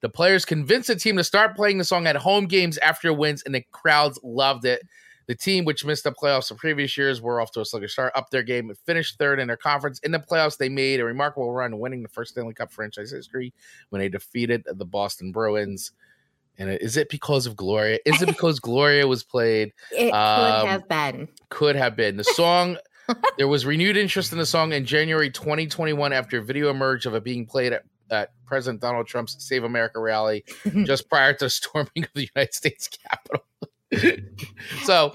The players convinced the team to start playing the song at home games after wins, and the crowds loved it. The team, which missed the playoffs the previous years, were off to a sluggish start, up their game, and finished third in their conference. In the playoffs, they made a remarkable run, winning the first Stanley Cup franchise history when they defeated the Boston Bruins. And is it because of Gloria? Is it because Gloria was played? It Um, could have been. Could have been. The song, there was renewed interest in the song in January 2021 after a video emerged of it being played at, at President Donald Trump's Save America rally just prior to the storming of the United States Capitol. so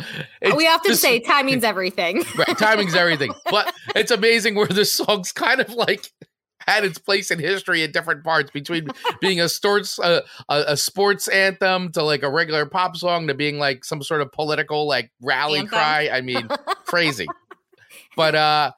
we often just- say timing's everything. right, timing's everything. But it's amazing where the song's kind of like had its place in history in different parts between being a sports uh, a, a sports anthem to like a regular pop song to being like some sort of political like rally Anthem. cry. I mean, crazy. But uh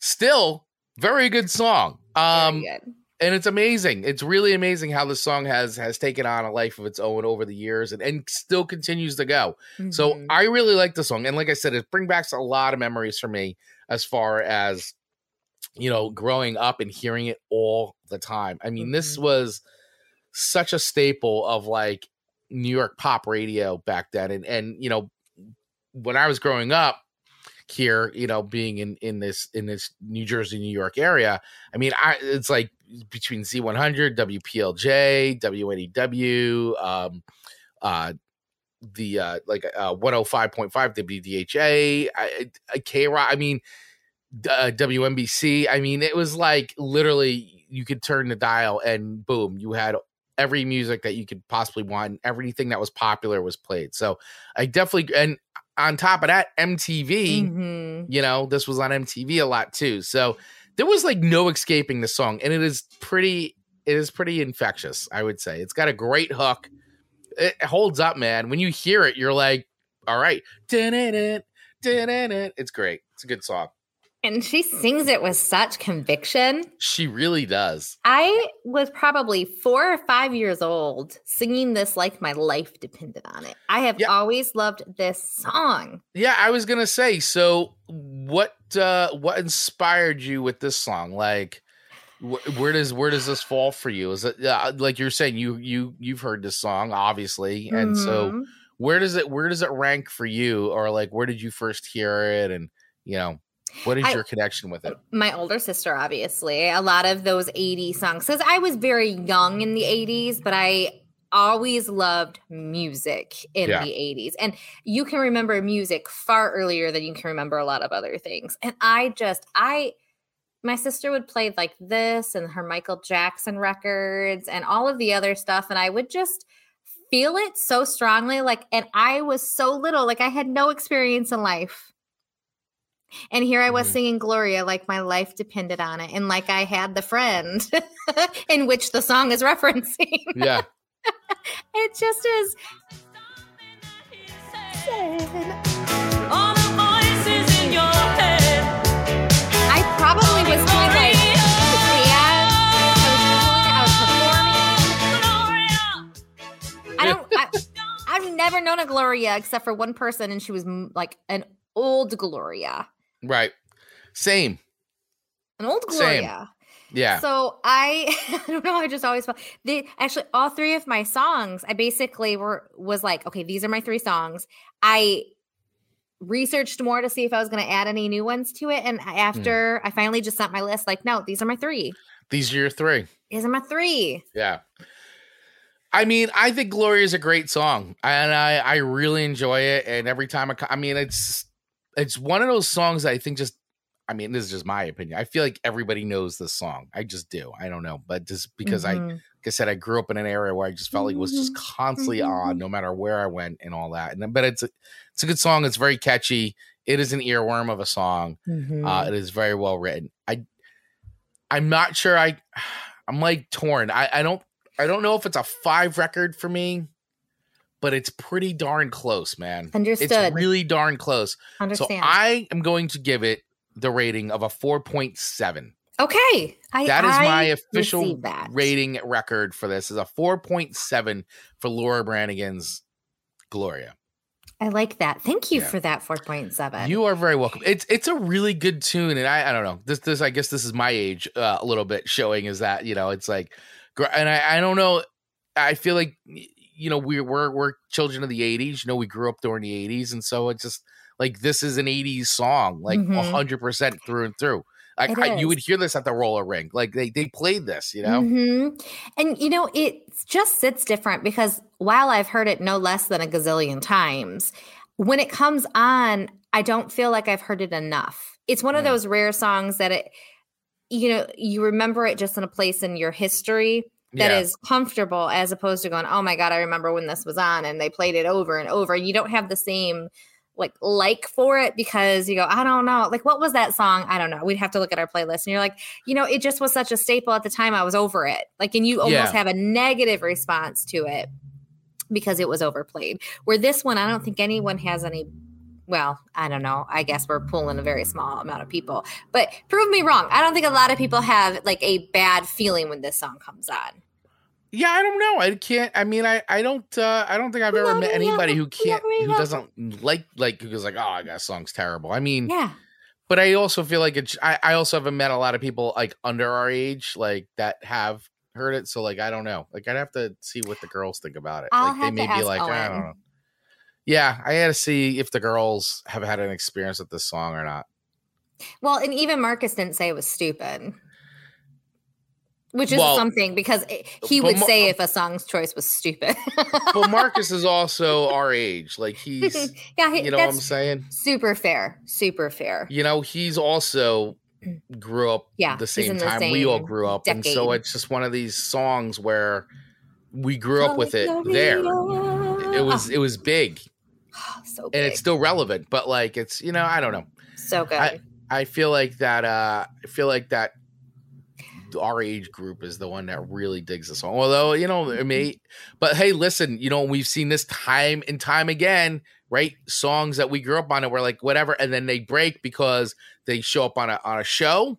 still very good song. Um good. and it's amazing. It's really amazing how the song has has taken on a life of its own over the years and, and still continues to go. So Mhm. I really like the song, and like I said, it brings back a lot of memories for me as far as you know growing up and hearing it all the time. I mean, this Mhm. was such a staple of like New York pop radio back then, and and you know when I was growing up here, you know, being in in this in this New Jersey, New York area, I mean, I it's like between Z100, WPLJ, WNEW, um, uh, the uh like uh 105.5 WDHA, I, I K Rock. I mean, uh, WNBC. I mean, it was like literally you could turn the dial and boom, you had every music that you could possibly want. And everything that was popular was played. So I definitely and on top of that, MTV. Mhm. You know, this was on MTV a lot too. So there was like no escaping the song, and it is pretty. It is pretty infectious, I would say. It's got a great hook. It holds up, man. When you hear it, you're like, "All right, dun-dun-dun, dun-dun-dun." it's great. It's a good song. And she sings it with such conviction. She really does. I was probably four or five years old singing this like my life depended on it. I have Yeah. always loved this song. Yeah, I was gonna say. So, what uh what inspired you with this song? Like, wh- where does where does this fall for you? Is it uh, like you're saying you you you've heard this song obviously, and so Mhm. where does it where does it rank for you, or like where did you first hear it, and you know what is I- your connection with it? my older sister, obviously, a lot of those 80s songs. Because I was very young in the 80s, but I always loved music in Yeah. the 80s. And you can remember music far earlier than you can remember a lot of other things. And I just, I, my sister would play like this and her Michael Jackson records and all of the other stuff. And I would just feel it so strongly. Like, and I was so little, like I had no experience in life. And here I was Mhm. singing Gloria like my life depended on it. And like I had the friend in which the song is referencing. Yeah, it just is. All the voices in your head. I probably was doing like the dance. I was doing it, I was performing. I don't. I, I've never known a Gloria except for one person, and she was m- like an old Gloria, right. Same. an old Same. Gloria. Yeah. So I, I don't know. I just always felt the actually all three of my songs. I basically were was like, okay, these are my three songs. I researched more to see if I was going to add any new ones to it, and Hmm. after I finally just sent my list, like, no, these are my three. These are your three. These are my three. Yeah. I mean, I think Gloria is a great song, and I I really enjoy it. And every time I, I mean, it's it's one of those songs that I think just, I mean, this is just my opinion. I feel like everybody knows this song. I just do. I don't know, but just because I, Mhm. like I said, I grew up in an area where I just felt like it was just constantly Mhm. on, no matter where I went and all that. And but it's a, it's a good song. It's very catchy. It is an earworm of a song. Mm-hmm. Uh, it is very well written. I I'm not sure. I I'm like torn. I I don't I don't know if it's a five record for me, but it's pretty darn close, man. Understood. It's really darn close. Understand? So I am going to give it the rating of a 4.7. okay, I, That is I my official rating record for this is a 4.7 for Laura Branigan's Gloria. I like that. Thank you Yeah. for that 4.7. You are very welcome. It's it's a really good tune, and I I don't know this this I guess this is my age uh, a little bit showing is that you know it's like, and I I don't know. I feel like you know we're we're we're children of the '80s. You know we grew up during the '80s, and so it's just like this is an '80s song, like Mhm. hundred percent through and through. Like I, you would hear this at the roller rink. Like they they played this, you know. Mhm. And you know, it just sits different because while I've heard it no less than a gazillion times, when it comes on, I don't feel like I've heard it enough. It's one of Mm. those rare songs that it, you know, you remember it just in a place in your history that yeah. is comfortable as opposed to going, oh my God, I remember when this was on and they played it over and over. And you don't have the same like like for it because you go, I don't know. Like what was that song? I don't know. We'd have to look at our playlist. And you're like, you know, it just was such a staple at the time. I was over it. Like, and you almost Yeah. have a negative response to it because it was overplayed. Where this one, I don't think anyone has any. Well, I don't know. I guess we're pulling a very small amount of people, but prove me wrong. I don't think a lot of people have like a bad feeling when this song comes on. Yeah, I don't know. I can't. I mean, I I don't. uh I don't think I've ever met anybody who can't who doesn't like like who's like, oh, that song's terrible. I mean, Yeah. but I also feel like it's. I, I also haven't met a lot of people like under our age like that have heard it. So like, I don't know. Like, I'd have to see what the girls think about it. I'll like, they may be like, I don't know. Yeah, I had to see if the girls have had an experience with this song or not. Well, and even Marcus didn't say it was stupid, which is Well, something because it- he would Mar- say if a song's choice was stupid. But Marcus is also our age. Like he's, yeah, he, you know what I'm saying? super fair, super fair. you know he's also grew up Yeah, the same the time we all grew up and so it's just one of these songs where we grew up with it there it was it was big so and it's still relevant but like it's you know i don't know so good. I- i feel like that uh i feel like that our age group is the one that really digs this song although you know it may but hey listen you know we've seen this time and time again right? Songs that we grew up on and we're like whatever and then they break because they show up on a on a show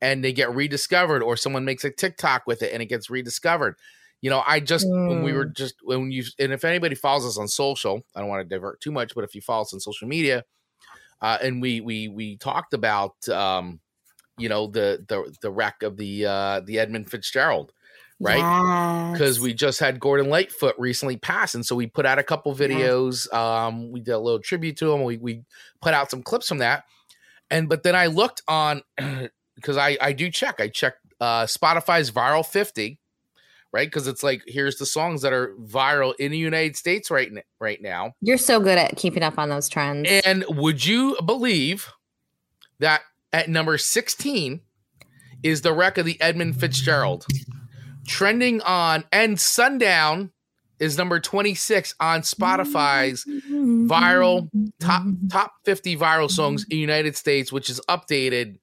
and they get rediscovered or someone makes a TikTok with it and it gets rediscovered. You know, I just when we were just when you and if anybody follows us on social, I don't want to divert too much, but if you follow us on social media, uh, and we we we talked about um, you know the the the wreck of the uh the Edmund Fitzgerald, right? because Yes. we just had Gordon Lightfoot recently pass, and so we put out a couple videos. Um, we did a little tribute to him. We we put out some clips from that, and but then I looked on because I I do check. I checked uh, Spotify's viral fifty, right? Because it's like here's the songs that are viral in the United States right n- right now. You're so good at keeping up on those trends. And would you believe that at number 16 is the wreck of the Edmund Fitzgerald? Trending on and Sundown is number 26 on Spotify's viral top top 50 viral songs in the United States, which is updated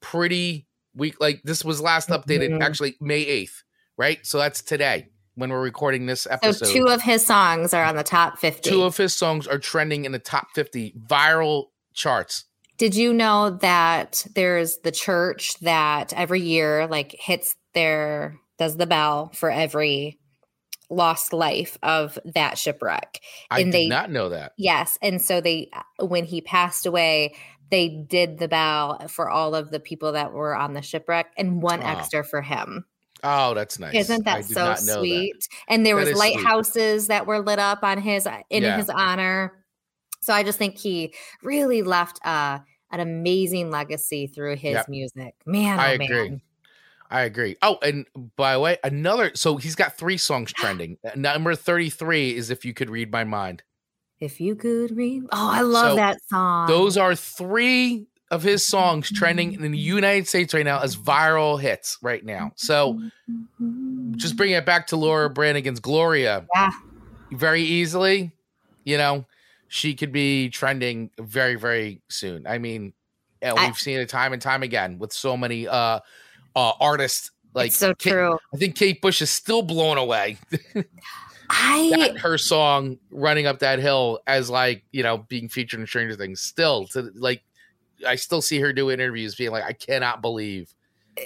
pretty week. Like this was last updated actually May 8th, right? So that's today when we're recording this episode. so episode. two of his songs are on the top 50. Two of his songs are trending in the top 50 viral charts. Did you know that there's the church that every year like hits their does the bell for every lost life of that shipwreck? I And did they- not know that. Yes, and so they when he passed away, they did the bell for all of the people that were on the shipwreck and one Wow. extra for him. Oh, that's nice. Isn't that so know that. sweet? And there That was is sweet. lighthouses that were lit up on his in Yeah. his honor. So I just think he really left uh, an amazing legacy through his Yep. music. Man, I oh agree. man. I agree. Oh, and by the way, another. So he's got three songs trending. Uh, Number thirty-three is "If You Could Read My Mind." If you could read, oh, I love So that song. Those are three of his songs trending in the United States right now as viral hits right now. So just bringing it back to Laura Branigan's Gloria. Yeah. Very easily, you know, she could be trending very, very soon. I mean, yeah, I- we've seen it time and time again with so many uh uh artists like so Kate- true. I think Kate Bush is still blown away I that her song "Running Up That Hill" as like you know being featured in Stranger Things. Still, to like, I still see her do interviews being like, "I cannot believe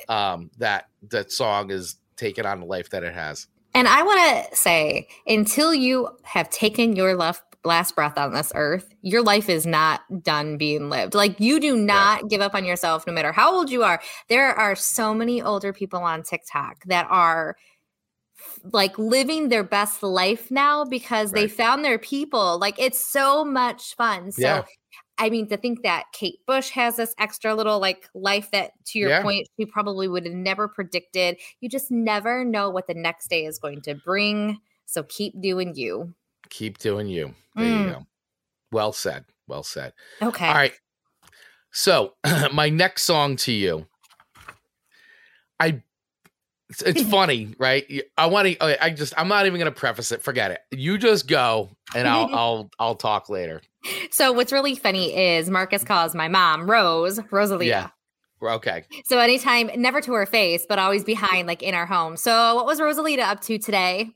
um, that that song is taken on the life that it has." And I want to say, until you have taken your life last breath on this earth, your life is not done being lived. Like you do not give up on yourself no matter how old you are. There are so many older people on TikTok that are like living their best life now because they found their people. Like it's so much fun. So Yeah. I mean, to think that Kate Bush has this extra little like life that, to your Yeah. point, she probably would have never predicted. You just never know what the next day is going to bring. So keep doing you. Keep doing you. There you Mm. go. Well said. Well said. Okay. All right. So my next song to you, I. It's, it's funny, right? I want to. I just. I'm not even going to preface it. Forget it. You just go, and I'll. I'll. I'll talk later. So what's really funny is Marcus calls my mom Rose, Rosalita. Yeah. Okay. So anytime, never to her face, but always behind, like in our home. So what was Rosalita up to today?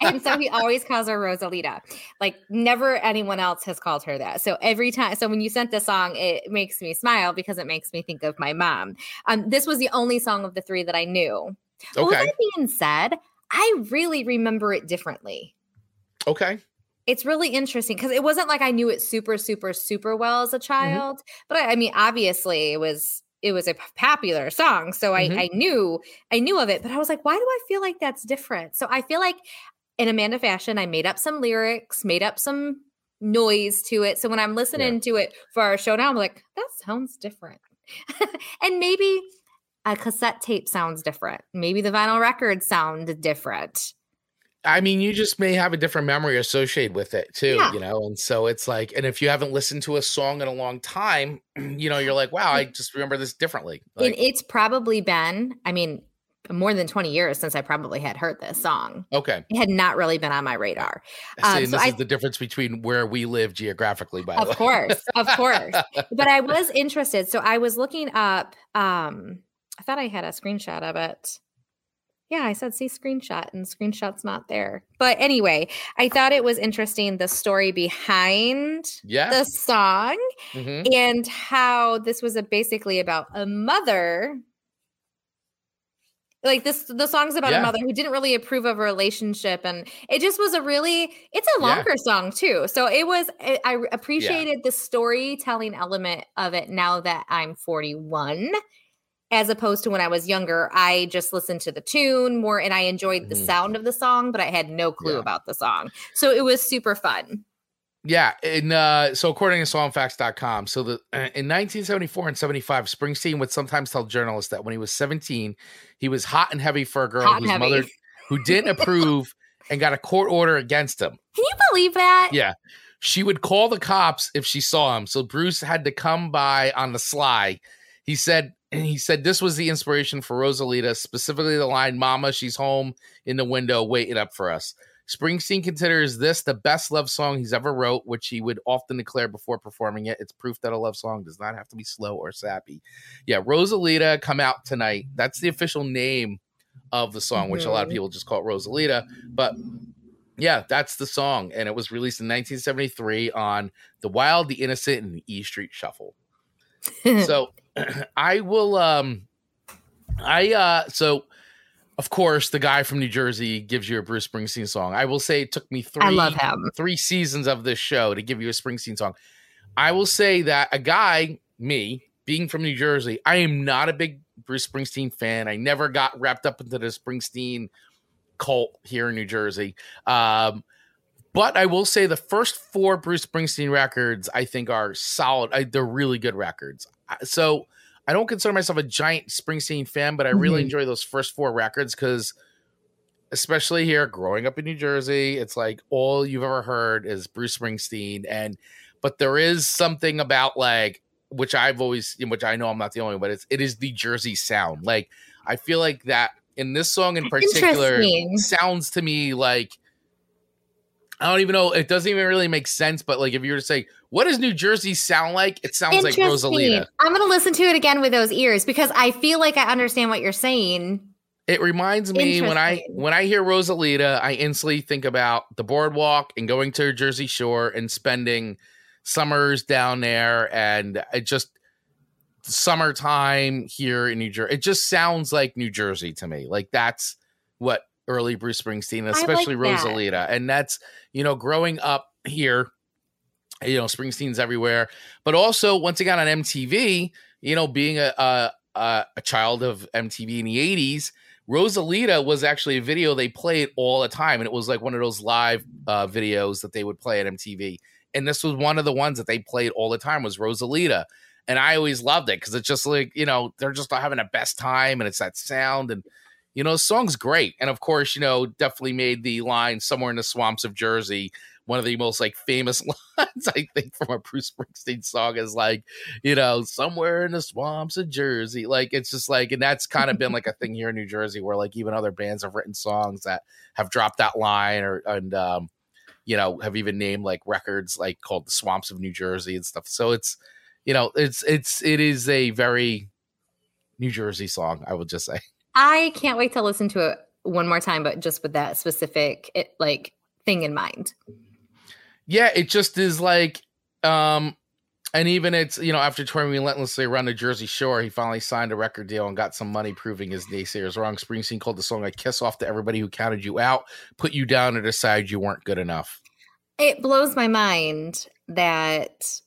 And so he always calls her Rosalita. Like never anyone else has called her that. So every time, so when you sent the song, it makes me smile because it makes me think of my mom. Um, this was the only song of the three that I knew. But with that being said, I really remember it differently. Okay. It's really interesting because it wasn't like I knew it super, super, super well as a Mm-hmm. child. But I, I mean, obviously, it was it was a popular song, so I, Mhm. I knew I knew of it. But I was like, why do I feel like that's different? So I feel like in Amanda fashion, I made up some lyrics, made up some noise to it. So when I'm listening to it for our show now, I'm like, that sounds different. and maybe a cassette tape sounds different. Maybe the vinyl records sound different. I mean, you just may have a different memory associated with it too, Yeah. you know? And so it's like, and if you haven't listened to a song in a long time, you know, you're like, wow, I just remember this differently. and Like, it's probably been, I mean, more than 20 years since I probably had heard this song. okay. It had not really been on my radar. Um, and so this I- is the difference between where we live geographically, by the Of course, of course. But I was interested. So I was looking up, um, I thought I had a screenshot of it. Yeah, I said see screenshot and screenshot's not there. But anyway, I thought it was interesting the story behind Yeah. the song Mhm. and how this was a, basically about a mother like this the song's about Yeah. a mother who didn't really approve of a relationship and it just was a really it's a Yeah. longer song too so it was i, I appreciated the storytelling element of it now that i'm 41 as opposed to when i was younger i just listened to the tune more and i enjoyed the Mhm. sound of the song but i had no clue Yeah. about the song so it was super fun Yeah, and uh, so according to songfacts.com, so the uh, in 1974 and 75, Springsteen would sometimes tell journalists that when he was 17, he was hot and heavy for a girl Hot whose mother who didn't approve and got a court order against him. can you believe that Yeah. She would call the cops if she saw him. So Bruce had to come by on the sly. He said and he said this was the inspiration for Rosalita, specifically the line, Mama, she's home in the window waiting up for us. Springsteen considers this the best love song he's ever wrote, which he would often declare before performing it. It's proof that a love song does not have to be slow or sappy. Yeah, Rosalita come out tonight. That's the official name of the song, which a lot of Mhm. people just call it Rosalita. But yeah, that's the song. And it was released in 1973 on The Wild, The Innocent, and the E Street Shuffle. so I will um I uh so of course the guy from New Jersey gives you a Bruce Springsteen song. I will say it took me three i love him three seasons of this show to give you a Springsteen song. I will say that a guy, me, being from New Jersey, I am not a big Bruce Springsteen fan. I never got wrapped up into the Springsteen cult here in New Jersey. Um, but I will say the first four Bruce Springsteen records I think are solid. I, they're really good records. So I don't consider myself a giant Springsteen fan, but I really Mhm. enjoy those first four records because, especially here, growing up in New Jersey, it's like all you've ever heard is Bruce Springsteen. And but there is something about like which I've always, which I know I'm not the only, one, but it's it is the Jersey sound. Like I feel like that in this song in particular sounds to me like I don't even know. It doesn't even really make sense. But like, if you were to say, "What does New Jersey sound like?" It sounds like. Rosalita. I'm gonna listen to it again with those ears because I feel like I understand what you're saying. It reminds me when I when I hear Rosalita, I instantly think about the boardwalk and going to Jersey Shore and spending summers down there, and it just summertime here in New Jersey. It just sounds like New Jersey to me. Like that's what early Bruce Springsteen, like especially that. Rosalita, and that's you know growing up here. You know, Springsteen's everywhere, but also once again on MTV. You know, being a a, a, a child of MTV in the '80s, Rosalita was actually a video they played all the time, and it was like one of those live uh, videos that they would play at MTV. And this was one of the ones that they played all the time was Rosalita, and I always loved it because it's just like you know they're just having the best time, and it's that sound, and you know the song's great, and of course you know definitely made the line "Somewhere in the Swamps of Jersey." One of the most like famous lines I think from a Bruce Springsteen song is like, you know, somewhere in the swamps of Jersey. Like it's just like, and that's kind of been like a thing here in New Jersey where like even other bands have written songs that have dropped that line or and um, you know, have even named like records like called the Swamps of New Jersey and stuff. So it's, you know, it's it's it is a very New Jersey song, I would just say. I can't wait to listen to it one more time, but just with that specific it, like thing in mind. Yeah, it just is like um and even it's you know after touring relentlessly around the Jersey Shore, he finally signed a record deal and got some money, proving his naysayers wrong. Springsteen called the song "I Kiss Off" to everybody who counted you out, put you down, and decided you weren't good enough. It blows my mind that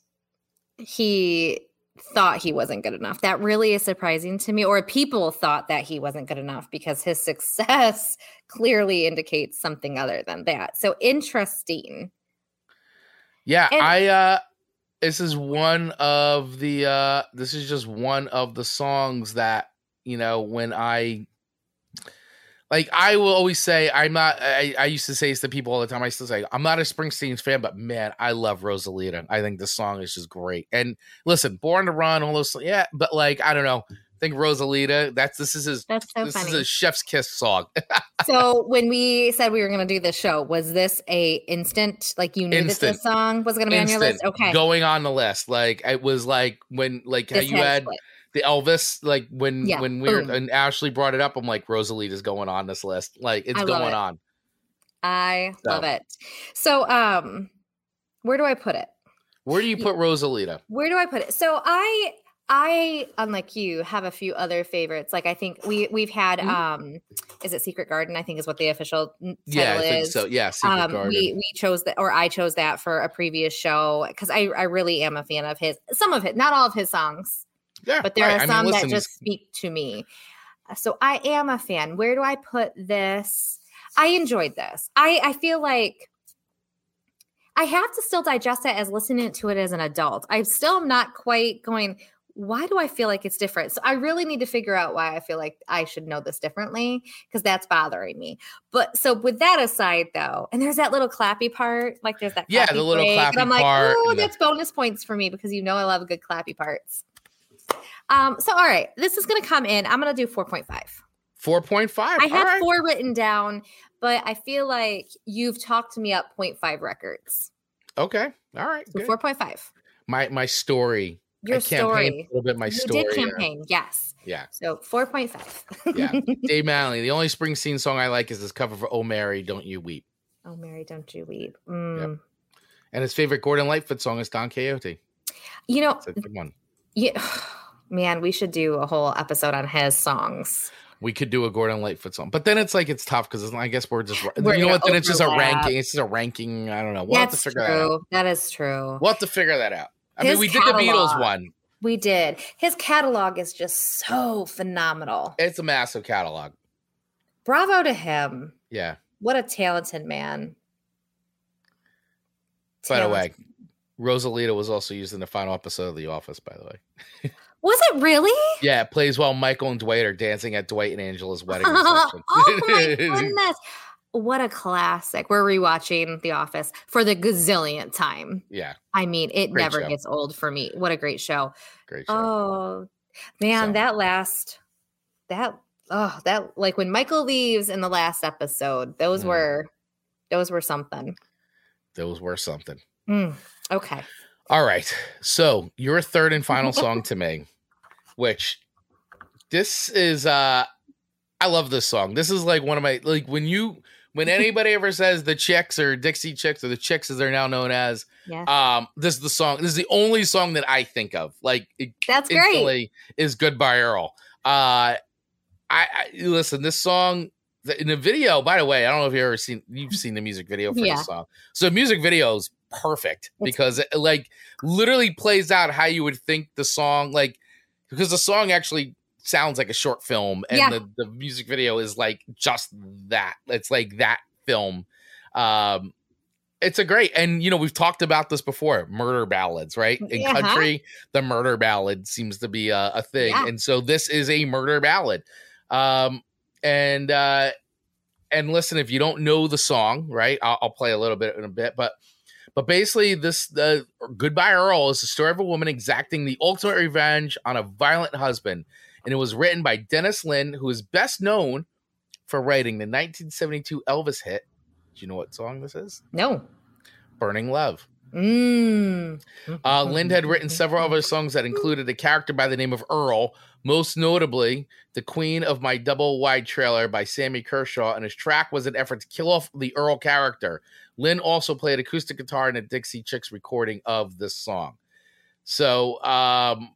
he thought he wasn't good enough. That really is surprising to me. Or people thought that he wasn't good enough because his success clearly indicates something other than that. So interesting. Yeah, And- I uh this is one of the uh this is just one of the songs that, you know, when I like I will always say I'm not I, I used to say this to people all the time. I still say I'm not a Springsteen fan, but man, I love Rosalita. I think the song is just great. And listen, Born to Run, all those yeah, but like I don't know. I think Rosalita, that's this is his That's so this funny. is a chef's kiss song. so when we said we were going to do this show, was this a instant like you knew that this song was going to be on your list? Okay. Going on the list. Like it was like when like how This you had split. The Elvis, like when Yeah, when we were and Ashley brought it up, I'm like Rosalita's going on this list. Like it's going it. on. I So. love it. So um where do I put it? Where do you put Rosalita? Where do I put it? So I I unlike you have a few other favorites. Like I think we we've had Mhm. um is it Secret Garden? I think is what the official n- Yeah, I title think is. so. Yeah, Secret um, Garden. we we chose that, or I chose that for a previous show because I I really am a fan of his. Some of it, not all of his songs, yeah, but there right. are I mean, some listen, that just speak to me. Uh, So I am a fan. Where do I put this? I enjoyed this. I I feel like I have to still digest it as listening to it as an adult. I'm still am not quite going. Why do I feel like it's different? So I really need to figure out why I feel like I should know this differently because that's bothering me. But so with that aside, though, and there's that little clappy part, like there's that Yeah, the little break, clappy and I'm like, oh, and the- that's bonus points for me because you know I love good clappy parts. Um, so all right, this is gonna come in. I'm gonna do 4.5. four point five. I have four written down, but I feel like you've talked me up 0.5 records. Okay, all right. So 4.5. My my story. Your story. A little bit. My you story. did campaign, yes. Yeah, So 4.5. yeah. Dave Manley. The only Springsteen song I like is this cover for "Oh Mary, Don't You Weep," oh, Mary, don't you weep. Mm. and his favorite Gordon Lightfoot song is "Don Quixote." You know, It's a good one. yeah, man, we should do a whole episode on his songs. We could do a Gordon Lightfoot song, but then it's like it's tough because I guess we're just We're you know what? Then it's just a ranking. It's just a ranking. I don't know. We'll have to That's figure that out. true. That is true. We'll have to figure that out. I mean, His we did the Beatles one. We did. His catalog is just so phenomenal. It's a massive catalog. Bravo to him. Yeah. What a talented man. By the way, Rosalita was also used in the final episode of The Office. By the way, was it really? yeah, it plays while Michael and Dwight are dancing at Dwight and Angela's wedding oh my goodness. What a classic. We're rewatching The Office for the gazillionth time. yeah, I mean, it Great never show. gets old for me. What a great show. great show. Oh, man, So- that last, that, oh, that, like when Michael leaves in the last episode, those Mm. were, those were something. Those were something. Mm, okay. All right. So your third and final song to me, which this is uh I love this song. This is like one of my like when you when anybody ever says the chicks or Dixie chicks or the chicks as they're now known as, Yeah. um, this is the song. This is the only song that I think of. Like it That's great. is Goodbye Earl. Uh I, I listen, this song the- in the video, by the way, I don't know if you've ever seen you've seen the music video for Yeah. this song. So music video is perfect because it like literally plays out how you would think the song like because the song actually sounds like a short film and Yeah. the, the music video is like just that it's like that film um it's a great and you know we've talked about this before murder ballads right in Uh-huh. country the murder ballad seems to be a, a thing Yeah. and so this is a murder ballad um and uh and listen if you don't know the song right i'll, I'll play a little bit in a bit but but basically this the goodbye earl is the story of a woman exacting the ultimate revenge on a violent husband and it was written by Dennis Linde who is best known for writing the 1972 elvis hit do you know what song this is No. burning love Mm. uh, Linde had written several other songs that included a character by the name of Earl, most notably The Queen of My Double Wide Trailer by Sammy Kershaw, and his track was an effort to kill off the Earl character. Linde also played acoustic guitar in a Dixie Chicks recording of this song. So, um,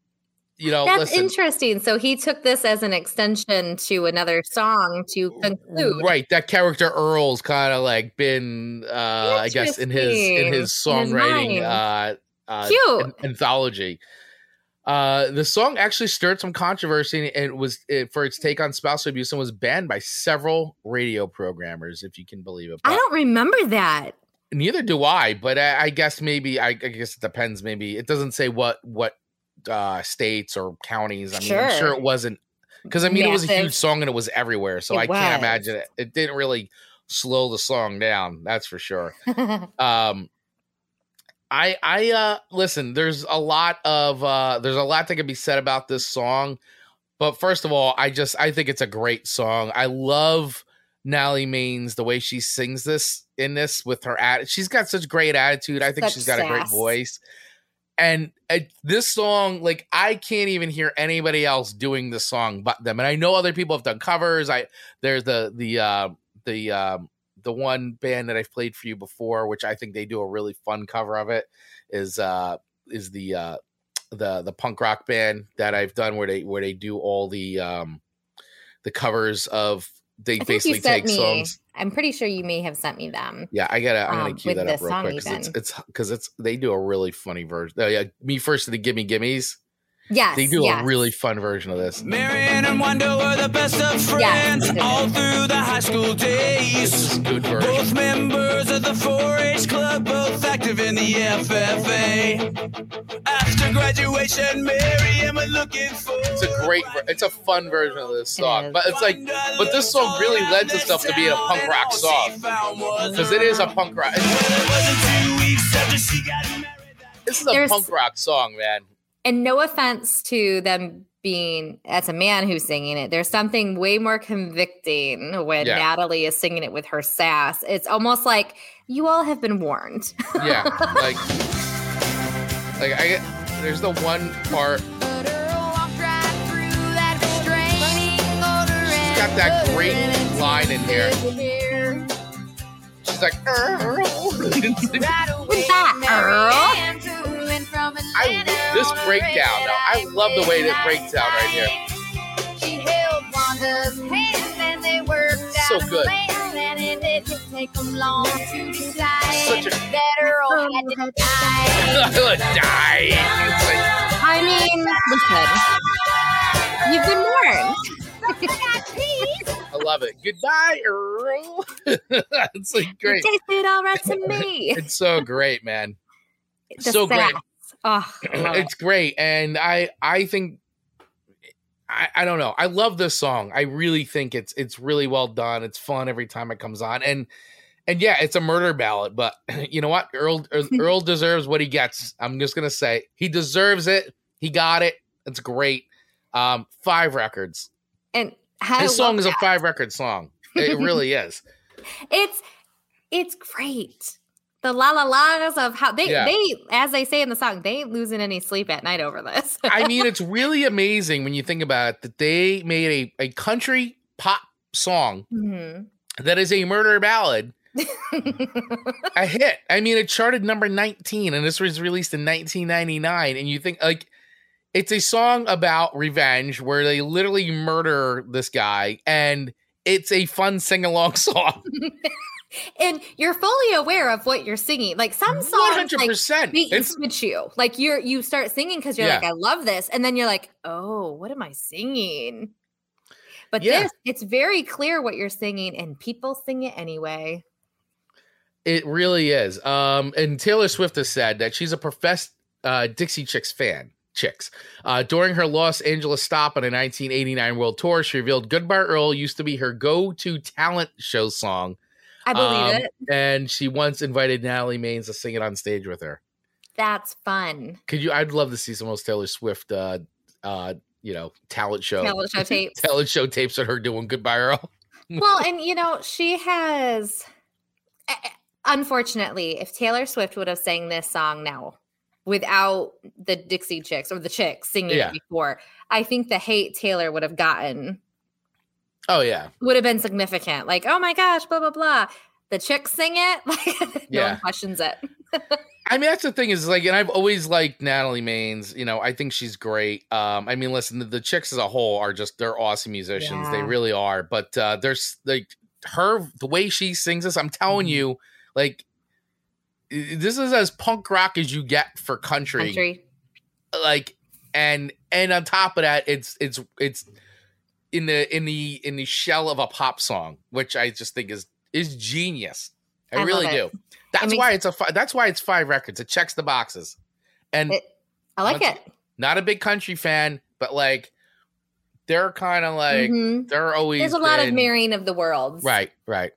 you know, That's listen, interesting. So he took this as an extension to another song to conclude. right? That character Earl's kind of like been, uh, I guess, in his in his. In his songwriting uh, uh, Cute. an- anthology. Uh, the song actually stirred some controversy and it was it, for its take on spousal abuse and was banned by several radio programmers, if you can believe it. I don't remember that. neither do I, but I, I guess maybe I, I guess it depends. Maybe it doesn't say what what uh states or counties. I mean, I'm sure Sure. it wasn't because I mean it was a huge song and it was everywhere, so It I can't imagine it. It didn't really slow the song down. That's for sure um i i uh listen there's a lot of uh there's a lot that can be said about this song but first of all i just i think it's a great song. I love Natalie Maines the way she sings this in this with her attitude she's got such great attitude. I think Such she's got a great voice. And uh, this song like i can't even hear anybody else doing this song but them. And i know other people have done covers. I there's the the uh the um the one band that I've played for you before, which I think they do a really fun cover of it, is uh is the uh the the punk rock band that I've done where they where they do all the um the covers of they I basically take me. songs. I'm pretty sure you may have sent me them. Yeah, I gotta I'm gonna um, cue that up real quick because it's even. it's because it's they do a really funny version. Oh yeah, me first to the Gimme Gimmes. Yes, They do yes. a really fun version of this. Marianne and Wanda were the best of friends Yes. all through the high school days. good version. Both members of the 4-H club, both active in the FFA. After graduation, Marianne were looking for. It's a great, it's a fun version of this song, is. but it's like, but this song really lends itself to being a punk rock song because it is a punk rock. This is a There's- punk rock song, man. And no offense to them being as a man who's singing it, there's something way more convicting when Yeah. Natalie is singing it with her sass. It's almost like you all have been warned. Yeah, like, like I. There's the one part. She's got that great line in here. She's like, Earl. Like- What's that, Earl? I this breakdown though. I love the way that breaks down right here. She held Wanda's hand and they worked So out a good. plan, and it didn't take them long to decide Such a- that Earl had to die. I would die. It's like, I mean, listen, you've been warned. I love it. Goodbye, Earl. it's like It great. tasted all right to me. It's so great, man. The so great. Oh, I love it. it's great and i i think I, I don't know. I love this song. I really think it's it's really well done. It's fun every time it comes on and and yeah it's a murder ballad but you know what? Earl earl, deserves what he gets. I'm just gonna say he deserves it. He got it. It's great. Um five records. And I his song is a five record song. It really is. It's it's great. The la la la's of how they Yeah. they as they say in the song, they ain't losing any sleep at night over this. I mean, it's really amazing when you think about it that they made a, a country pop song Mhm. that is a murder ballad a hit. I mean, it charted number 19 and this was released in 1999. And you think, like, it's a song about revenge where they literally murder this guy and it's a fun sing along song. And you're fully aware of what you're singing. Like some songs, One hundred like, percent. beat you, It's switch you. Like you're you start singing because you're Yeah. like, I love this, and then you're like, oh, what am I singing? But Yeah. this, it's very clear what you're singing, and people sing it anyway. It really is. Um, and Taylor Swift has said that she's a professed uh, Dixie Chicks fan. Chicks. Uh, during her Los Angeles stop on a 1989 world tour, she revealed "Goodbye Earl" used to be her go-to talent show song. I believe Um, it. And she once invited Natalie Maines to sing it on stage with her. That's fun. Could you? I'd love to see some of those Taylor Swift, uh, uh, you know, talent show, Talent show tapes. talent show tapes of her doing "Goodbye Earl." well, and you know, she has. eh, eh, Unfortunately, if Taylor Swift would have sang this song now without the Dixie Chicks or the Chicks singing Yeah. it before, I think the hate Taylor would have gotten Oh yeah, would have been significant. Like, oh my gosh, blah blah blah. The Chicks sing it, like no Yeah. one questions it. I mean, that's the thing is like, and I've always liked Natalie Maines. You know, I think she's great. Um, I mean, listen, the, the chicks as a whole are just they're awesome musicians. They really are. But uh, there's like her the way she sings this. I'm telling Mm-hmm. you, like this is as punk rock as you get for country. Country. Like, and and on top of that, it's it's it's in the in the in the shell of a pop song, which I just think is is genius. I, I really do. That's why it's a that's why it's five records. It checks the boxes. And It- I like it. Not a big country fan, but like they're kind of like Mhm. they're always There's a lot of marrying of the worlds. Right, right.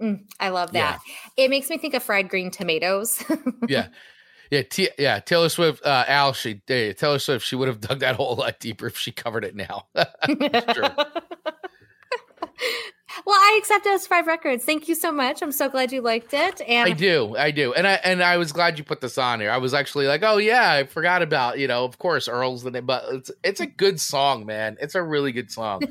Mm, I love Yeah. that. It makes me think of fried green tomatoes. Yeah. Yeah, T- yeah, Taylor Swift, uh, Al, she, yeah, Taylor Swift, she would have dug that hole a lot deeper if she covered it now. well, I accept it as five records. Thank you so much. I'm so glad you liked it. And I do, I do, and I and I was glad you put this on here. I was actually like, oh yeah, I forgot about you know, of course, Earl's the name, but it's it's a good song, man. It's a really good song.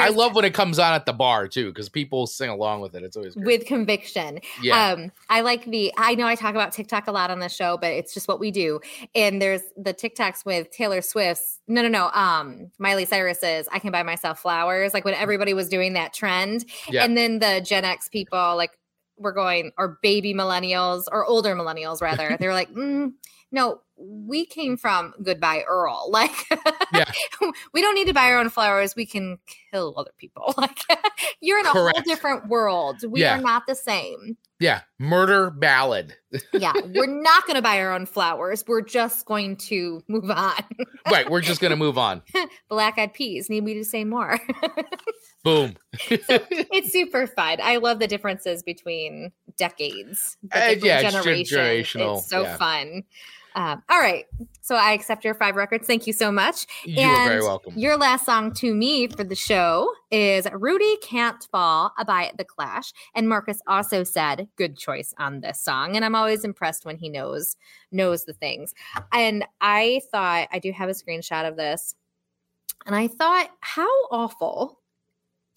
I love when it comes on at the bar too, because people sing along with it. It's always great. with conviction. Yeah. Um, I like the I know I talk about TikTok a lot on the show, but it's just what we do. And there's the TikToks with Taylor Swift's no no no um Miley Cyrus's I can buy myself flowers, like when everybody was doing that trend. Yeah. And then the Gen X people like we're going or baby millennials or older millennials rather. they were like, mm, no, we came from goodbye Earl. Like Yeah. we don't need to buy our own flowers. We can kill other people. Like you're in a Correct. whole different world. We Yeah. are not the same. yeah, murder ballad. Yeah, we're not going to buy our own flowers. We're just going to move on. right, we're just gonna move on. Black eyed peas. Need me to say more? Boom. it's super fun. I love the differences between decades. the Uh, different yeah, it's generations. generational, It's so yeah. fun. Um, all right. So I accept your five records. Thank you so much. You are very And welcome. Your last song to me for the show is Rudie Can't Fail by The Clash. And Marcus also said, good choice on this song. And I'm always impressed when he knows knows the things. And I thought I do have a screenshot of this. And I thought, how awful.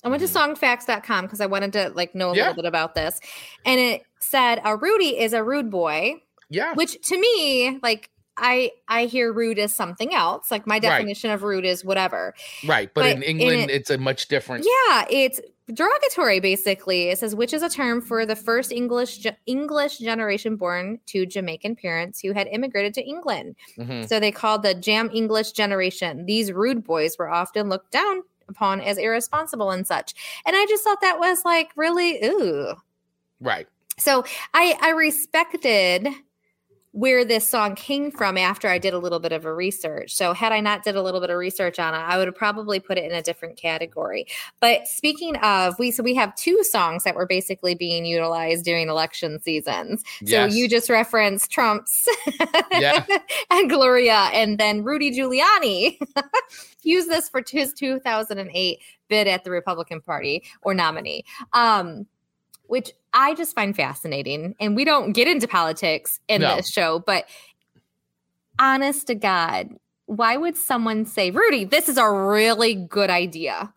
I went to songfacts.com because I wanted to like know a Mm-hmm. Yeah. little bit about this. And it said a Rudy is a rude boy Yeah. which to me like i i hear rude as something else like my Right. definition of rude is whatever Right, but, but in in England, it- it's a much different. yeah it's derogatory basically it says which is a term for the first english english generation born to jamaican parents who had immigrated to england Mhm. so they called the jam english generation these rude boys were often looked down upon as irresponsible and such and i just thought that was like really ooh Right. so I I respected where this song came from after I did a little bit of a research. So had I not did a little bit of research on it, I would have probably put it in a different category. But speaking of, we so we have two songs that were basically being utilized during election seasons. So you just referenced Trump's Yeah. and Gloria, and then Rudy Giuliani used this for his 2008 bid at the Republican Party or nominee. Um, which I just find fascinating. And we don't get into politics in No. this show, but honest to God, why would someone say, Rudy, this is a really good idea?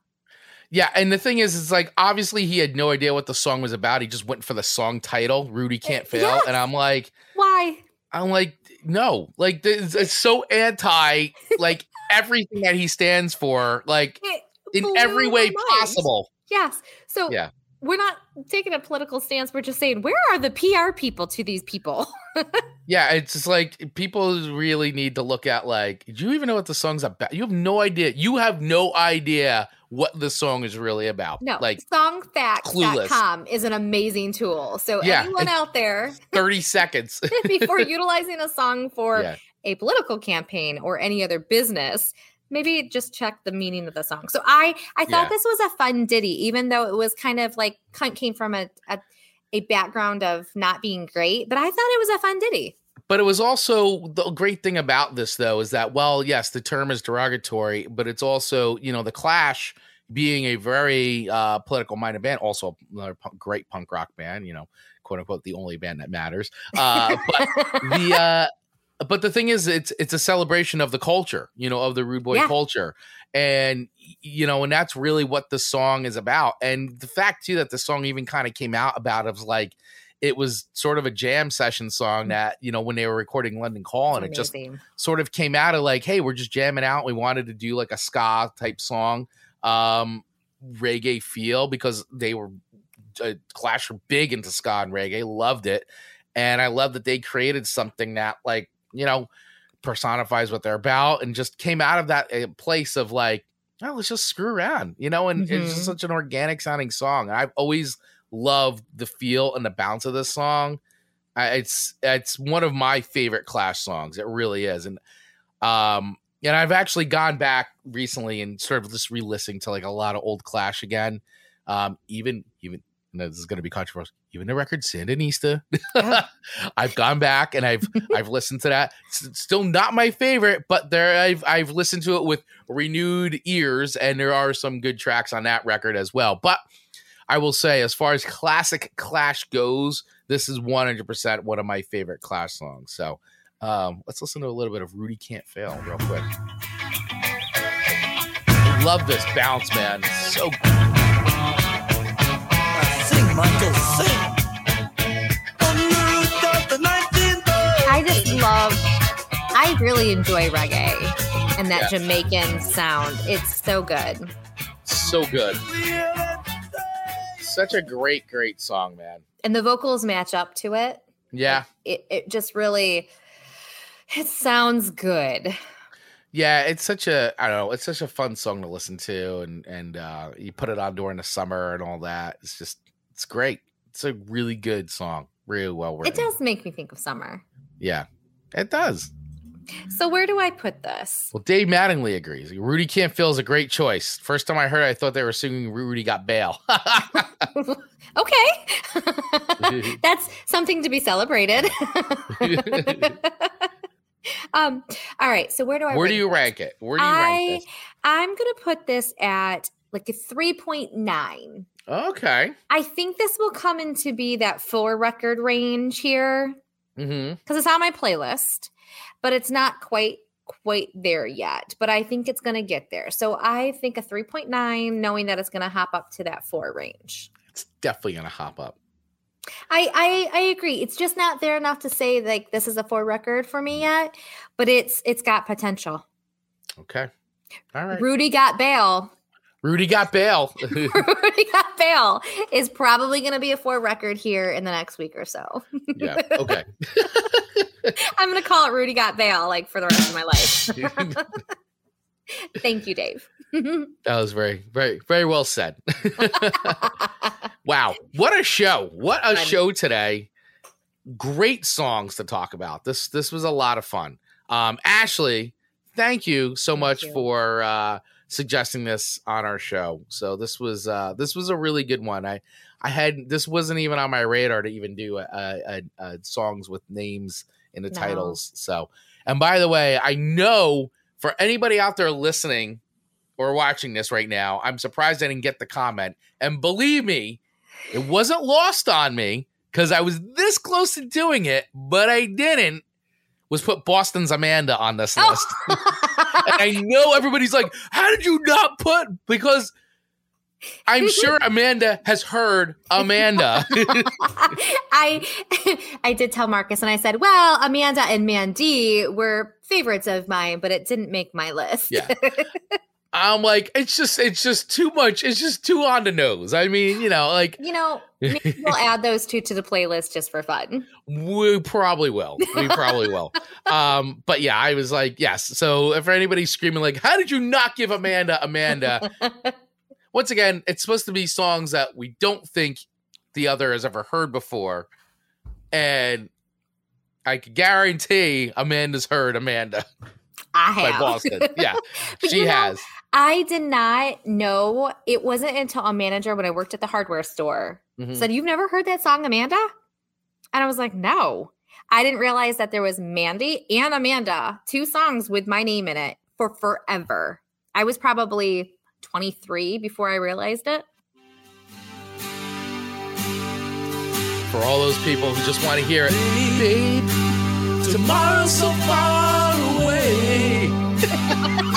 Yeah, and the thing is, it's like obviously he had no idea what the song was about. He just went for the song title, "Rudy eh, Can't Fail," Yes. and I'm like, Why? I'm like, no, like this, it's so anti, like everything that he stands for, like It in every way possible. Yes. So Yeah. We're not taking a political stance. We're just saying, where are the PR people to these people? Yeah, it's just like people really need to look at like, do you even know what the song's about? You have no idea. You have no idea what the song is really about. No, Like songfacts.com is an amazing tool. So Yeah, anyone out there, 30 seconds. before utilizing a song for Yeah. a political campaign or any other business, maybe just check the meaning of the song. So I I thought Yeah. this was a fun ditty, even though it was kind of like came from a, a a background of not being great, but I thought it was a fun ditty. But it was also the great thing about this, though, is that, well, yes, the term is derogatory, but it's also, you know, the Clash being a very uh, political minded band, also another punk, great punk rock band, you know, quote unquote, the only band that matters. Uh, but the, uh, but the thing is, it's it's a celebration of the culture, you know, of the rude boy Yeah. culture, and you know, and that's really what the song is about. And the fact too that the song even kind of came out about it was like it was sort of a jam session song that you know when they were recording London call Calling, it just sort of came out of like, hey, we're just jamming out. We wanted to do like a ska type song, um, reggae feel because they were uh, Clash were big into ska and reggae, loved it, and I love that they created something that like you know personifies what they're about and just came out of that uh, place of like, oh, let's just screw around, you know, and it's just Mhm. such an organic sounding song. And I've always loved the feel and the bounce of this song. I, it's it's one of my favorite Clash songs. It really is, and um, and I've actually gone back recently and sort of just re-listening to like a lot of old Clash again. Um, even know this is going to be controversial. Even the record Sandinista, I've gone back and I've I've listened to that. It's still not my favorite, but there I've I've listened to it with renewed ears, and there are some good tracks on that record as well. But I will say, as far as classic Clash goes, this is 100% one of my favorite Clash songs. So um, let's listen to a little bit of Rudie Can't Fail real quick. I love this bounce, man. It's so Sing, I just love I really enjoy reggae and that Yeah. Jamaican sound. It's so good. so good. Such a great, great song, man. And the vocals match up to it. Yeah. It it just really it sounds good. Yeah, it's such a I don't know, it's such a fun song to listen to and and uh you put it on during the summer and all that. It's just it's great. It's a really good song. Really well written. It does make me think of summer. Yeah. It does. So where do I put this? Well, Dave Mattingly agrees. Rudy Can't Feel is a great choice. First time I heard it, I thought they were singing Rudy Got Bail. okay. That's something to be celebrated. um all right, so where do I Where rank do you this? rank it? Where do you I rank I'm going to put this at like a 3.9. this? Okay. I think this will come into be that full record range here Mm-hmm. because it's on my playlist, but it's not quite quite there yet. But I think it's going to get there. So I think a 3.9, knowing that it's going to hop up to that four range. It's definitely gonna hop up. I, I I agree. It's just not there enough to say like this is a four record for me yet, but it's it's got potential. Okay. All right. Rudy got bail. Rudy got bail. Rudy got bail is probably going to be a four record here in the next week or so. yeah. Okay. I'm going to call it Rudy got bail like for the rest of my life. Thank you, Dave. That was very, very, very well said. wow. What a show. What a show today. Great songs to talk about. This this was a lot of fun. Um, Ashley, thank you so much you. for uh suggesting this on our show. So this was uh this was a really good one. I I had this wasn't even on my radar to even do a, a, a, songs with names in the No. titles. So and by the way, I know for anybody out there listening or watching this right now, I'm surprised I didn't get the comment. And believe me, it wasn't lost on me because I was this close to doing it, but I didn't. Was put Boston's Amanda on this Oh. list. and I know everybody's like, how did you not put? Because I'm sure Amanda has heard Amanda. I I did tell Marcus and I said, well, Amanda and Mandy were favorites of mine, but it didn't make my list. Yeah. I'm like, it's just, it's just too much. It's just too on the nose. I mean, you know, like You know, maybe we'll add those two to the playlist just for fun. we probably will. We probably will. Um, but yeah, I was like, yes. So if anybody's screaming like, how did you not give Amanda Amanda? Once again, it's supposed to be songs that we don't think the other has ever heard before, and I can guarantee Amanda's heard Amanda I by have. Boston. Yeah, she you know, has. I did not know. It wasn't until a manager when I worked at the hardware store Mhm. said, You've never heard that song, Amanda? And I was like, No. I didn't realize that there was Mandy and Amanda, two songs with my name in it for forever. I was probably 23 before I realized it. For all those people who just want to hear it, babe, Tomorrow's so far away.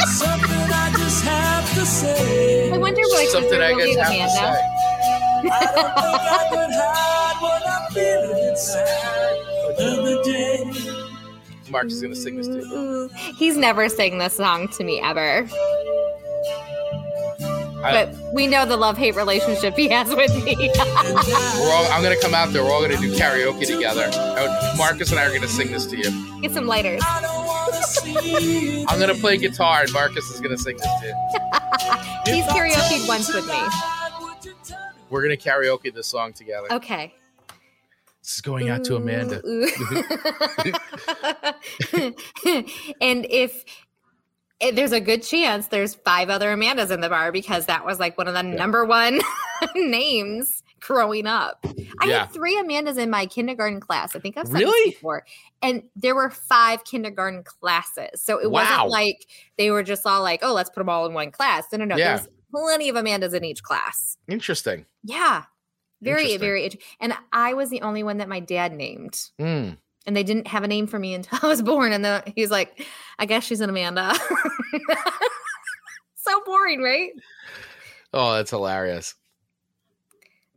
Something I just have to say. I wonder what something I really guess have to Amanda. say. I don't think I could hide what I'm feeling inside another day. Marcus is gonna sing this too. He's never sang this song to me ever. I- But we know the love hate relationship he has with me. We're all, I'm gonna come out there. We're all gonna do karaoke together. Uh, Marcus and I are gonna sing this to you. Get some lighters. I don't wanna see I'm gonna play guitar, and Marcus is gonna sing this to you. He's karaoke once with me. We're gonna karaoke this song together. Okay. This is going out to Amanda. And if, if there's a good chance there's five other Amandas in the bar because that was like one of the number one names growing up. I Yeah. had three Amandas in my kindergarten class. I think I've said Really? this before. And there were five kindergarten classes. So it Wow. wasn't like they were just all like, oh, let's put them all in one class. No, no, no. Yeah. There's plenty of Amandas in each class. Interesting. Yeah. Very, Interesting. very. And I was the only one that my dad named. Mm. And they didn't have a name for me until I was born. And then he's like, I guess she's an Amanda. so boring, right? Oh, that's hilarious.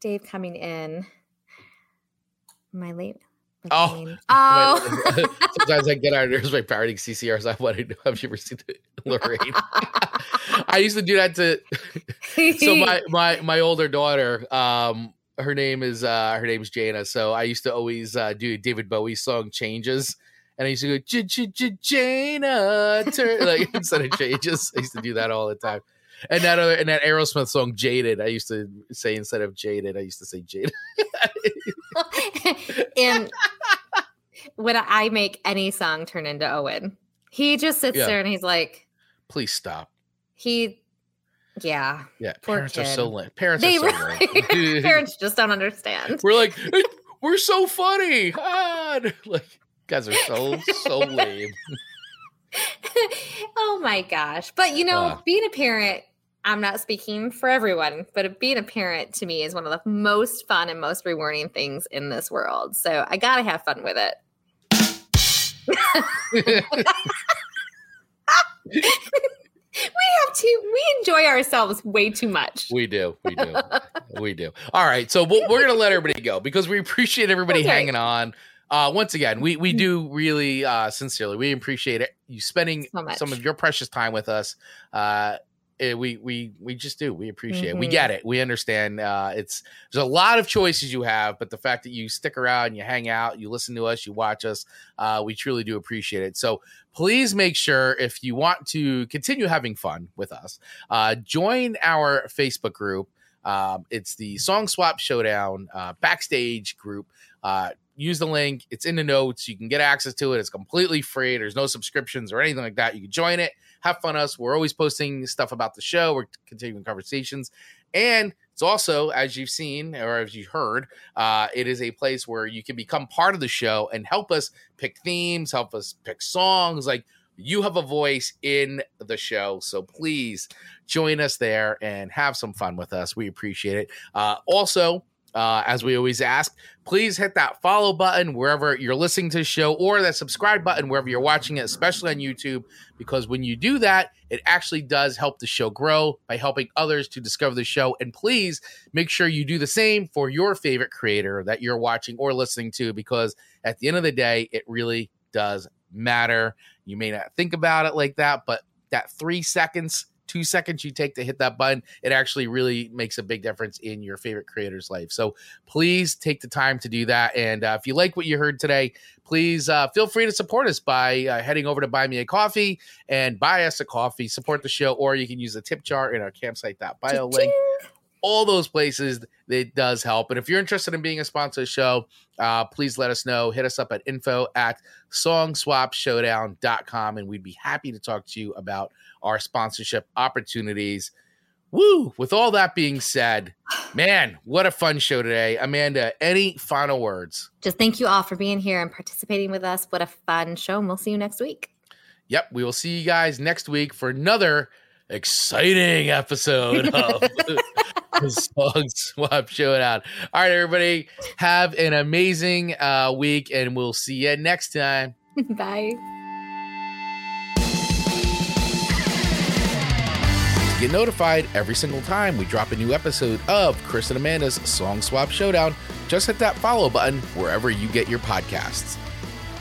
Dave coming in. My late. Oh. Oh. Sometimes I get on nerves by parroting CCRs. I want to know. Have you ever seen the Lorraine? I used to do that to. so my my my older daughter, um, her name is uh her name's Jana. So I used to always uh, do David Bowie song changes. And I used to go J J Jana turn like instead of changes. I used to do that all the time. And that other and that Aerosmith song Jaded, I used to say instead of Jaded, I used to say Jaded. and when I make any song turn into Owen, he just sits Yeah. there and he's like, Please stop. he, yeah. Yeah, parents are so kid. lame. Parents They are so really, lame. parents just don't understand. We're like, we're so funny. Ah, like, guys are so so lame. oh my gosh. But you know, Uh. being a parent, I'm not speaking for everyone, but being a parent to me is one of the most fun and most rewarding things in this world. So I got to have fun with it. we have to, we enjoy ourselves way too much. we do, we do, we do. All right, so we're gonna let everybody go because we appreciate everybody Okay. Hanging on. Uh, once again, we we do really uh, sincerely we appreciate it. You spending So some of your precious time with us. Uh, eh, we we we just do. We appreciate it. We Mhm. get it. We understand. Uh, it's there's a lot of choices you have, but the fact that you stick around, you hang out, you listen to us, you watch us, uh, we truly do appreciate it. So please make sure if you want to continue having fun with us, uh, join our Facebook group. Um, it's the Song Swap Showdown uh, backstage group. Uh, use the link. It's in the notes. You can get access to it. It's completely free. There's no subscriptions or anything like that. You can join it. Have fun us. We're always posting stuff about the show. We're continuing conversations. And it's also, as you've seen or as you heard, uh, it is a place where you can become part of the show and help us pick themes, help us pick songs. Like you have a voice in the show. So please join us there and have some fun with us. We appreciate it. Uh, also, uh, as we always ask, please hit that follow button wherever you're listening to the show or that subscribe button wherever you're watching it, especially on YouTube, because when you do that, it actually does help the show grow by helping others to discover the show. And please make sure you do the same for your favorite creator that you're watching or listening to, because at the end of the day, it really does matter. You may not think about it like that, but that three seconds two seconds you take to hit that button, it actually really makes a big difference in your favorite creator's life. So please take the time to do that. And uh, if you like what you heard today, please uh, feel free to support us by uh, heading over to Buy Me a Coffee and buy us a coffee, support the show, or you can use the tip jar in our campsite.bio link all those places it does help and if you're interested in being a sponsor of the show uh, please let us know hit us up at info at songswapshowdown.com and we'd be happy to talk to you about our sponsorship opportunities woo with all that being said man what a fun show today amanda any final words Just thank you all for being here and participating with us. What a fun show. And we'll see you next week. yep we will see you guys next week for another exciting episode of the Song Swap Showdown. All right, everybody, have an amazing uh, week, and we'll see you next time. Bye. To get notified every single time we drop a new episode of Chris and Amanda's Song Swap Showdown, just hit that follow button wherever you get your podcasts.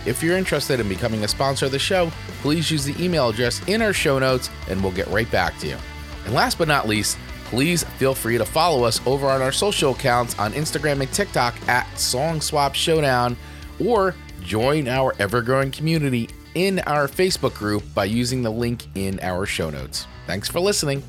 If you're interested in becoming a sponsor of the show, please use the email address in our show notes and we'll get right back to you. And last but not least, please feel free to follow us over on our social accounts on Instagram and TikTok at Song Swap Showdown or join our ever growing community in our Facebook group by using the link in our show notes. Thanks for listening.